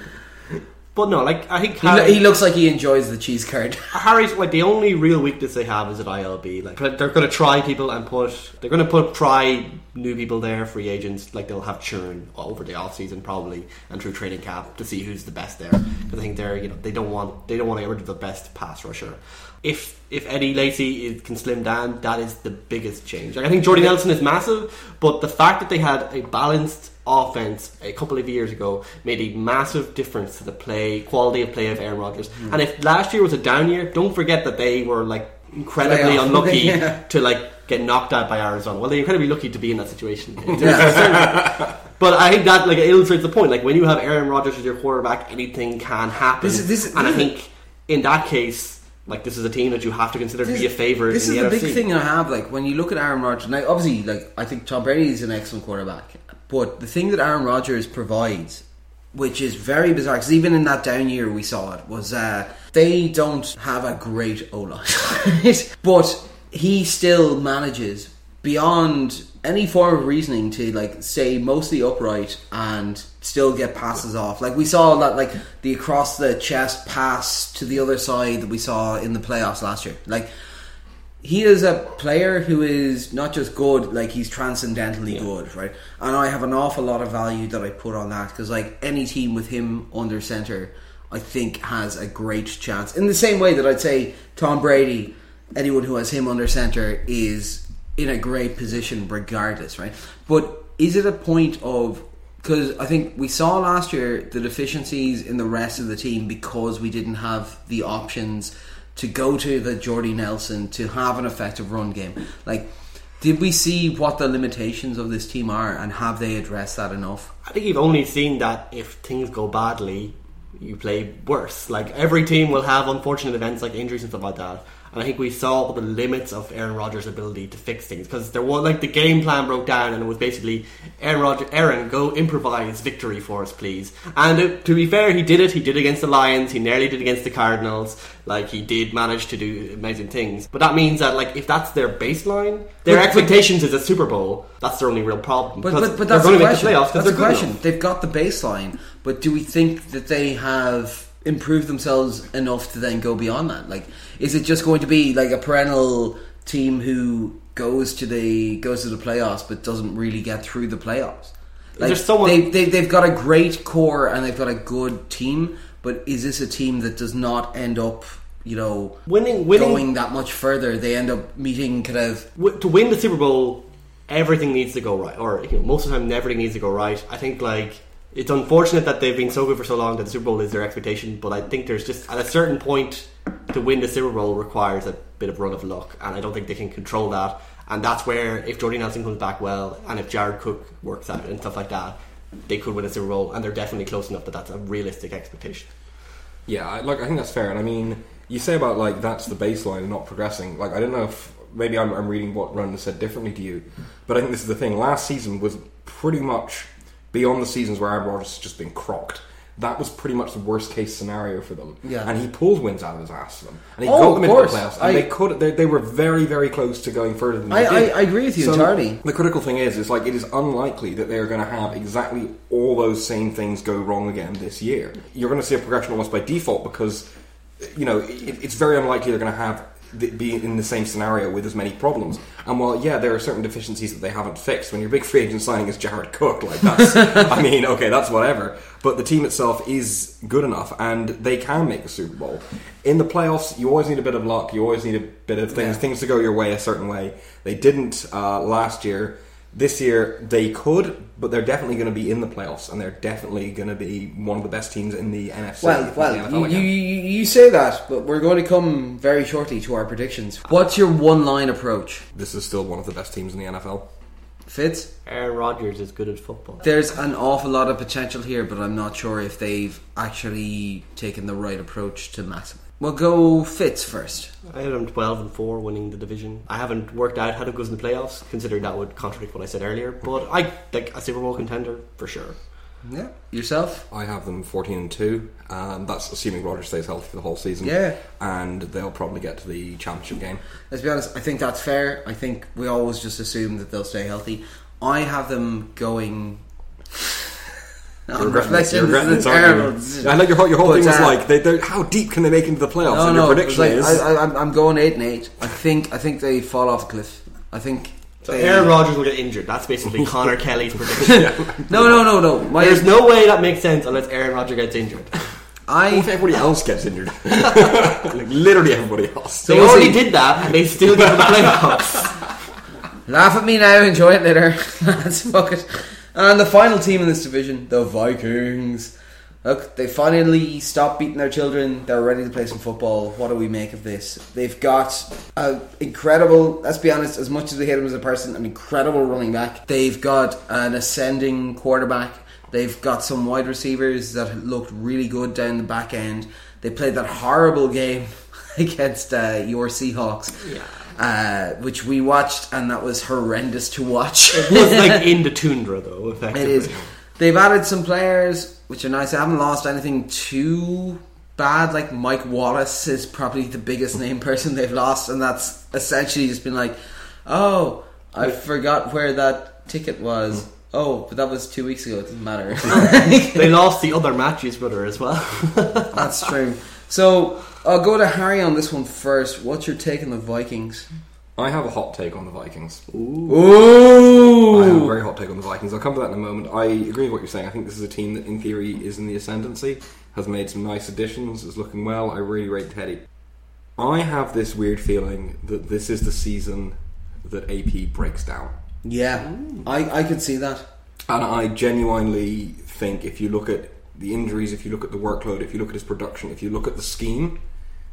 Speaker 3: But no, like I think
Speaker 2: He, lo- he looks like he enjoys the cheese curd.
Speaker 3: Harry's like the only real weakness they have is at ILB. Like they're going to try people and put they're going to put try new people there, free agents. Like they'll have churn over the off season probably and through training camp to see who's the best there. Because I think they're you know they don't want they don't want to get rid of the best pass rusher. If if Eddie Lacy is, can slim down, that is the biggest change. Like, I think Jordy Nelson is massive, but the fact that they had a balanced offense a couple of years ago made a massive difference to the play quality of play of Aaron Rodgers.
Speaker 2: Mm.
Speaker 3: And if last year was a down year, don't forget that they were like incredibly
Speaker 2: Playoff.
Speaker 3: unlucky
Speaker 2: Yeah.
Speaker 3: to like get knocked out by Arizona. Well, they're incredibly lucky to be in that situation.
Speaker 2: Yeah.
Speaker 3: But I think that like illustrates the point. Like when you have Aaron Rodgers as your quarterback, anything can happen.
Speaker 2: This is- this is-
Speaker 3: and I think in that case, like this is a team that you have to consider to be a favorite.
Speaker 2: This is
Speaker 3: the,
Speaker 2: the big thing I have. Like when you look at Aaron Rodgers, now obviously, like I think Tom Brady is an excellent quarterback, but the thing that Aaron Rodgers provides, which is very bizarre, because even in that down year we saw it, was uh, they don't have a great O line, but he still manages beyond any form of reasoning to like stay mostly upright and still get passes off. Like we saw that like the across the chest pass to the other side that we saw in the playoffs last year. Like he is a player who is not just good, like he's transcendentally good, right? And I have an awful lot of value that I put on that because, like, any team with him under center, I think has a great chance. In the same way that I'd say Tom Brady, anyone who has him under center is in a great position regardless, right? But is it a point of because I think we saw last year the deficiencies in the rest of the team because we didn't have the options to go to the Jordy Nelson to have an effective run game. Like, did we see what the limitations of this team are, and have they addressed that enough?
Speaker 3: I think you've only seen that if things go badly, you play worse. Like every team will have unfortunate events like injuries and stuff like that. And I think we saw the limits of Aaron Rodgers' ability to fix things because there was like the game plan broke down and it was basically Aaron Rodgers, Aaron, go improvise victory for us, please. And uh, to be fair, he did it. He did it against the Lions. He nearly did against the Cardinals. Like he did manage to do amazing things. But that means that like if that's their baseline, their
Speaker 2: But-
Speaker 3: expectations is a Super Bowl. That's their only real problem.
Speaker 2: But, but, but that's the
Speaker 3: the
Speaker 2: question.
Speaker 3: playoffs
Speaker 2: That's the question.
Speaker 3: enough.
Speaker 2: They've got the baseline, but do we think that they have improved themselves enough to then go beyond that? Like, is it just going to be like a perennial team who goes to the goes to the playoffs but doesn't really get through the playoffs? Like,
Speaker 3: someone-
Speaker 2: they, they, they've got a great core and they've got a good team, but is this a team that does not end up, you know,
Speaker 3: Winning- winning-
Speaker 2: going that much further? They end up meeting kind of
Speaker 3: w- to win the Super Bowl, everything needs to go right, or you know, most of the time, everything needs to go right. I think like it's unfortunate that they've been so good for so long that the Super Bowl is their expectation, but I think there's just at a certain point to win the Super Bowl requires a bit of run of luck, and I don't think they can control that. And that's where if Jordy Nelson comes back well, and if Jared Cook works out and stuff like that, they could win a Super Bowl, and they're definitely close enough that that's a realistic expectation.
Speaker 1: Yeah, I, like I think that's fair, and I mean, you say about like that's the baseline and not progressing. Like I don't know if maybe I'm, I'm reading what Ron said differently to you, but I think this is the thing. Last season was pretty much beyond the seasons where Aaron Rodgers has just been crocked. That was pretty much the worst case scenario for them.
Speaker 2: Yeah.
Speaker 1: And he pulled wins out of his ass for them. And he
Speaker 2: Oh,
Speaker 1: got them into
Speaker 2: course.
Speaker 1: the playoffs. And
Speaker 2: I-
Speaker 1: they could they, they were very, very close to going further than
Speaker 2: I-
Speaker 1: did.
Speaker 2: I- I agree with you
Speaker 1: So,
Speaker 2: entirely.
Speaker 1: The critical thing is, is like it is unlikely that they are going to have exactly all those same things go wrong again this year. You're going to see a progression almost by default because you know it, it's very unlikely they're going to have th- be in the same scenario with as many problems. And while yeah, there are certain deficiencies that they haven't fixed. When your big free agent signing is Jared Cook, like that's I mean, okay, that's whatever. But the team itself is good enough, and they can make a Super Bowl. In the playoffs, you always need a bit of luck. You always need a bit of things,
Speaker 2: Yeah.
Speaker 1: things to go your way a certain way. They didn't uh, last year. This year they could, but they're definitely going to be in the playoffs, and they're definitely going to be one of the best teams in the NFC.
Speaker 2: Well, well, you, you you say that, but we're going to come very shortly to our predictions. What's your one line approach?
Speaker 1: this is still one of the best teams in the NFL.
Speaker 2: Fitz?
Speaker 3: Aaron Rodgers is good at football.
Speaker 2: There's an awful lot of potential here, but I'm not sure if they've actually taken the right approach to maximize. We'll go Fitz first.
Speaker 3: I had them 12 and 4 winning the division. I haven't worked out how to goes in the playoffs, considering that would contradict what I said earlier, but I think a Super Bowl contender for sure.
Speaker 2: Yeah. Yourself?
Speaker 1: I have them fourteen and two. Um, that's assuming Rodgers stays healthy for the whole season.
Speaker 2: Yeah.
Speaker 1: and they'll probably get to the championship game.
Speaker 2: Let's be honest, I think that's fair. I think we always just assume that they'll stay healthy. I have them going.
Speaker 1: You're regretting this. You're regretting
Speaker 2: this
Speaker 1: this,
Speaker 2: is
Speaker 1: aren't you?
Speaker 2: terrible.
Speaker 1: I like your whole, your whole
Speaker 2: But,
Speaker 1: thing was
Speaker 2: uh,
Speaker 1: like, they, they're, how deep can they make into the playoffs?
Speaker 2: No,
Speaker 1: and
Speaker 2: no.
Speaker 1: your
Speaker 2: it's
Speaker 1: prediction
Speaker 2: like,
Speaker 1: is
Speaker 2: I, I, I'm- I'm going eight and eight. I think I think they fall off the cliff. I think.
Speaker 3: So Aaron Rodgers will get injured. That's basically Connor Kelly's prediction.
Speaker 2: No, no, no, no. My,
Speaker 3: There's no way that makes sense unless Aaron Rodgers gets injured.
Speaker 1: What
Speaker 2: I
Speaker 1: if everybody else gets injured? like literally everybody else.
Speaker 3: They
Speaker 2: we'll
Speaker 3: already
Speaker 2: see.
Speaker 3: did that, and they still get to the playoffs.
Speaker 2: laugh at me now. Enjoy it later. Let's fuck it. And the final team in this division, the Vikings. Look, they finally stopped beating their children. They're ready to play some football. What do we make of this? They've got an incredible, let's be honest, as much as they hate him as a person, an incredible running back. They've got an ascending quarterback. They've got some wide receivers that looked really good down the back end. They played that horrible game against uh, your Seahawks, uh, which we watched, and that was horrendous to watch.
Speaker 3: It was like in the tundra, though. Effectively,
Speaker 2: It is. They've added some players, which are nice. I haven't lost anything too bad. Like Mike Wallace is probably the biggest name person they've lost, and that's essentially just been like, oh, I forgot where that ticket was. Hmm. Oh, but that was two weeks ago. It doesn't matter.
Speaker 3: They lost the other Matthews brother as well.
Speaker 2: that's true. So I'll go to Harry on this one first. What's your take on the Vikings?
Speaker 1: I have a hot take on the Vikings.
Speaker 2: Ooh,
Speaker 1: I have a very hot take on the Vikings. I'll come to that in a moment. I agree with what you're saying. I think this is a team that, in theory, is in the ascendancy, has made some nice additions, is looking well. I really rate Teddy. I have this weird feeling that this is the season that AP breaks down.
Speaker 2: yeah, I I could see that.
Speaker 1: And I genuinely think if you look at the injuries, if you look at the workload, if you look at his production, if you look at the scheme,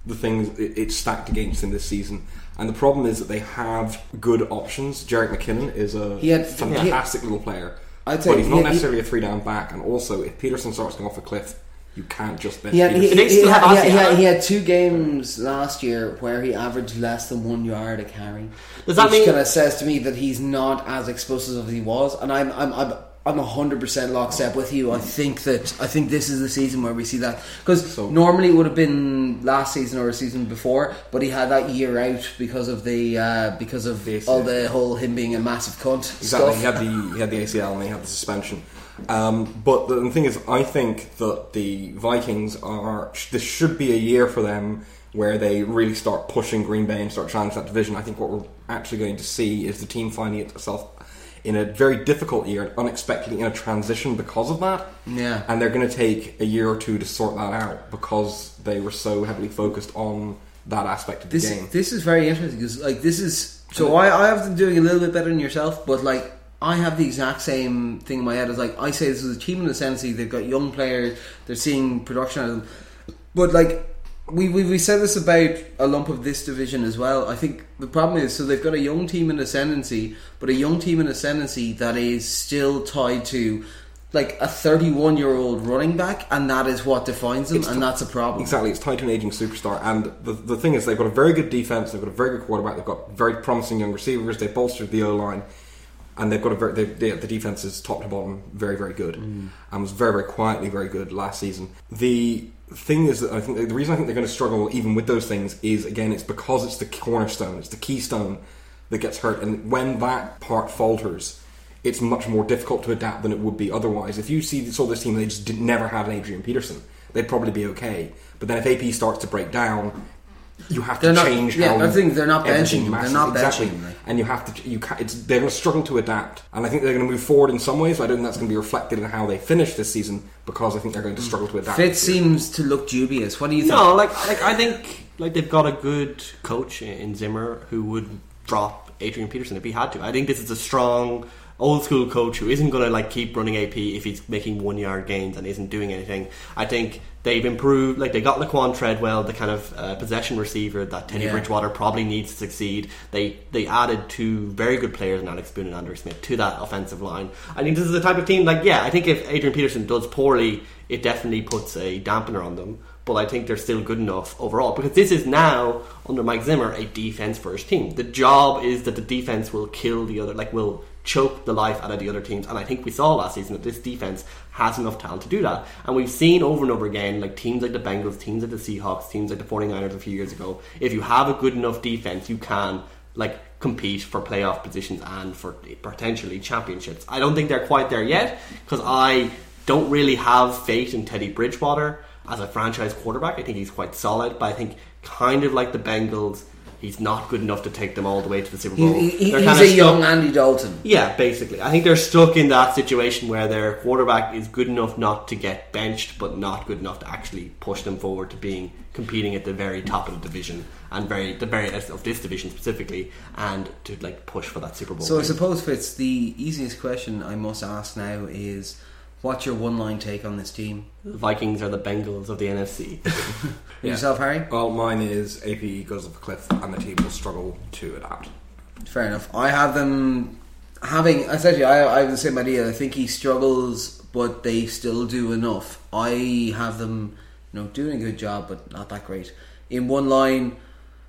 Speaker 1: the things it, it's stacked against him this season. And the problem is that they have good options. Jerick McKinnon is a
Speaker 2: He had-
Speaker 1: fantastic little player.
Speaker 2: I'd say
Speaker 1: but he's not
Speaker 2: he-
Speaker 1: necessarily a three down back. And also, if Peterson starts going off a cliff, you can't just bench
Speaker 2: He had, he, he, he had, he, had, he, had, he had two games last year where he averaged less than one yard a carry.
Speaker 3: Does that
Speaker 2: which
Speaker 3: mean-
Speaker 2: kind of says to me that he's not as explosive as he was? And I'm I'm I'm I'm hundred percent lockstep with you. I think that I think this is the season where we see that because
Speaker 1: So-
Speaker 2: normally it would have been last season or a season before, but he had that year out because of the uh, because of
Speaker 1: The
Speaker 2: all the whole him being a massive cunt
Speaker 1: Exactly.
Speaker 2: stuff.
Speaker 1: He had the he had the ACL and he had the suspension. Um, but the, the thing is, I think that the Vikings are. This should be a year for them where they really start pushing Green Bay and start challenging that division. I think what we're actually going to see is the team finding itself in a very difficult year, unexpectedly in a transition because of that.
Speaker 2: Yeah.
Speaker 1: And they're going to take a year or two to sort that out because they were so heavily focused on that aspect of the
Speaker 2: This
Speaker 1: game.
Speaker 2: this is very interesting because like this is so I I have them doing a little bit better than yourself, but like I have the exact same thing in my head as like I say this is a team in the sense they've got young players, they're seeing production out of them, but like we, we we said this about a lump of this division as well. I think the problem is so they've got a young team in ascendancy, but a young team in ascendancy that is still tied to like a 31 year old running back, and that is what defines them,
Speaker 1: It's
Speaker 2: and
Speaker 1: t-
Speaker 2: that's a problem.
Speaker 1: Exactly, it's tied to an aging superstar. And the, the thing is, they've got a very good defense, they've got a very good quarterback, they've got very promising young receivers, they've bolstered the O line, and they've got a very, they, they, the defense is top to bottom very, very good. Mm. And was very, very quietly very good last season. The thing is that I think the reason I think they're going to struggle even with those things is, again, it's because it's the cornerstone, it's the keystone that gets hurt. And when that part falters, it's much more difficult to adapt than it would be otherwise. If you see saw this team, they just did, never had an Adrian Peterson, they'd probably be okay. But then if AP starts to break down, you have to
Speaker 2: They're not-
Speaker 1: change.
Speaker 2: yeah,
Speaker 1: how
Speaker 2: I think they're not benching him. They're not
Speaker 1: exactly.
Speaker 2: benching him, like.
Speaker 1: and you have to. You ca it's they're going to struggle to adapt, and I think they're going to move forward in some ways. But I don't think that's going to be reflected in how they finish this season because I think they're going to struggle to adapt.
Speaker 2: Fitz seems to look dubious. What do you think?
Speaker 3: No, like like I think like they've got a good coach in Zimmer who would drop Adrian Peterson if he had to. I think this is a strong old school coach who isn't going to like keep running AP if he's making one yard gains and isn't doing anything. I think they've improved. Like they got Laquon Treadwell, the kind of uh, possession receiver that Teddy
Speaker 2: Yeah.
Speaker 3: Bridgewater probably needs to succeed. They they added two very good players in Alex Boone and Andre Smith to that offensive line. I think this is the type of team. Like yeah, I think if Adrian Peterson does poorly, it definitely puts a dampener on them. But I think they're still good enough overall because this is now under Mike Zimmer a defense first team. The job is that the defense will kill the other, like will choke the life out of the other teams. And I think we saw last season that this defense has enough talent to do that. And we've seen over and over again, like teams like the Bengals, teams like the Seahawks, teams like the 49ers a few years ago, if you have a good enough defense, you can like compete for playoff positions and for potentially championships. I don't think they're quite there yet because I don't really have faith in Teddy Bridgewater as a franchise quarterback. I think he's quite solid, but I think kind of like the Bengals, he's not good enough to take them all the way to the Super Bowl.
Speaker 2: He- he- he's a young Andy Dalton.
Speaker 3: yeah, basically. I think they're stuck in that situation where their quarterback is good enough not to get benched, but not good enough to actually push them forward to being competing at the very top of the division and very the very of this division specifically, and to like push for that Super Bowl.
Speaker 2: So I suppose Fitz, the easiest question I must ask now is, what's your one line take on this team?
Speaker 3: the Vikings are the Bengals of the NFC.
Speaker 1: Yeah.
Speaker 2: Yourself, Harry?
Speaker 1: Well, mine is AP goes off a cliff, and the team will struggle to adapt.
Speaker 2: Fair enough. I have them having. Essentially, I, I have the same idea. I think he struggles, but they still do enough. I have them, you know, doing a good job, but not that great. In one line,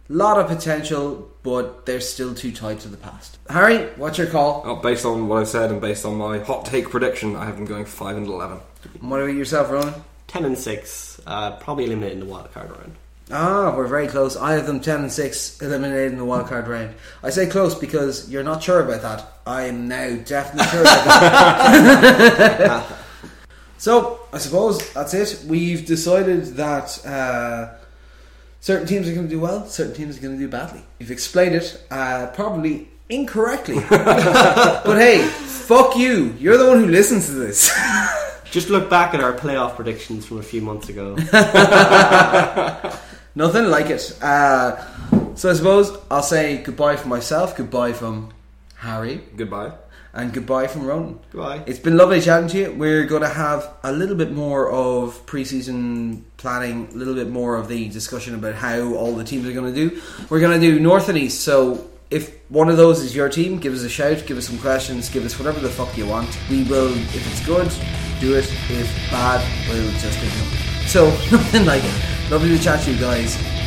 Speaker 2: lot of potential, but they're still too tied to the past. Harry, what's your call?
Speaker 1: Oh, based on what I've said and based on my hot take prediction, I have them going five and eleven.
Speaker 2: And What about yourself, Ronan?
Speaker 3: Ten and six, uh, probably eliminating the wild card round.
Speaker 2: Ah, we're very close. I have them 10 and 6, eliminated in the wildcard round. I say close because you're not sure about that. I am now definitely sure about that. so, I suppose that's it. We've decided that uh, certain teams are going to do well, certain teams are going to do badly. You've explained it uh, probably incorrectly. but hey, fuck you. You're the one who listens to this.
Speaker 3: Just look back at our playoff predictions from a few months ago.
Speaker 2: Nothing like it. Uh, so I suppose I'll say goodbye for myself, goodbye from Harry,
Speaker 1: Goodbye.
Speaker 2: And goodbye from Ronan.
Speaker 3: Goodbye.
Speaker 2: It's been lovely chatting to you. We're going to have a little bit more of preseason planning, a little bit more of the discussion about how all the teams are going to do. We're going to do North and East. So if one of those is your team, give us a shout, give us some questions, give us whatever the fuck you want. We will, if it's good, do it. If bad, we'll just ignore it. So nothing like it. Lovely to chat to you guys.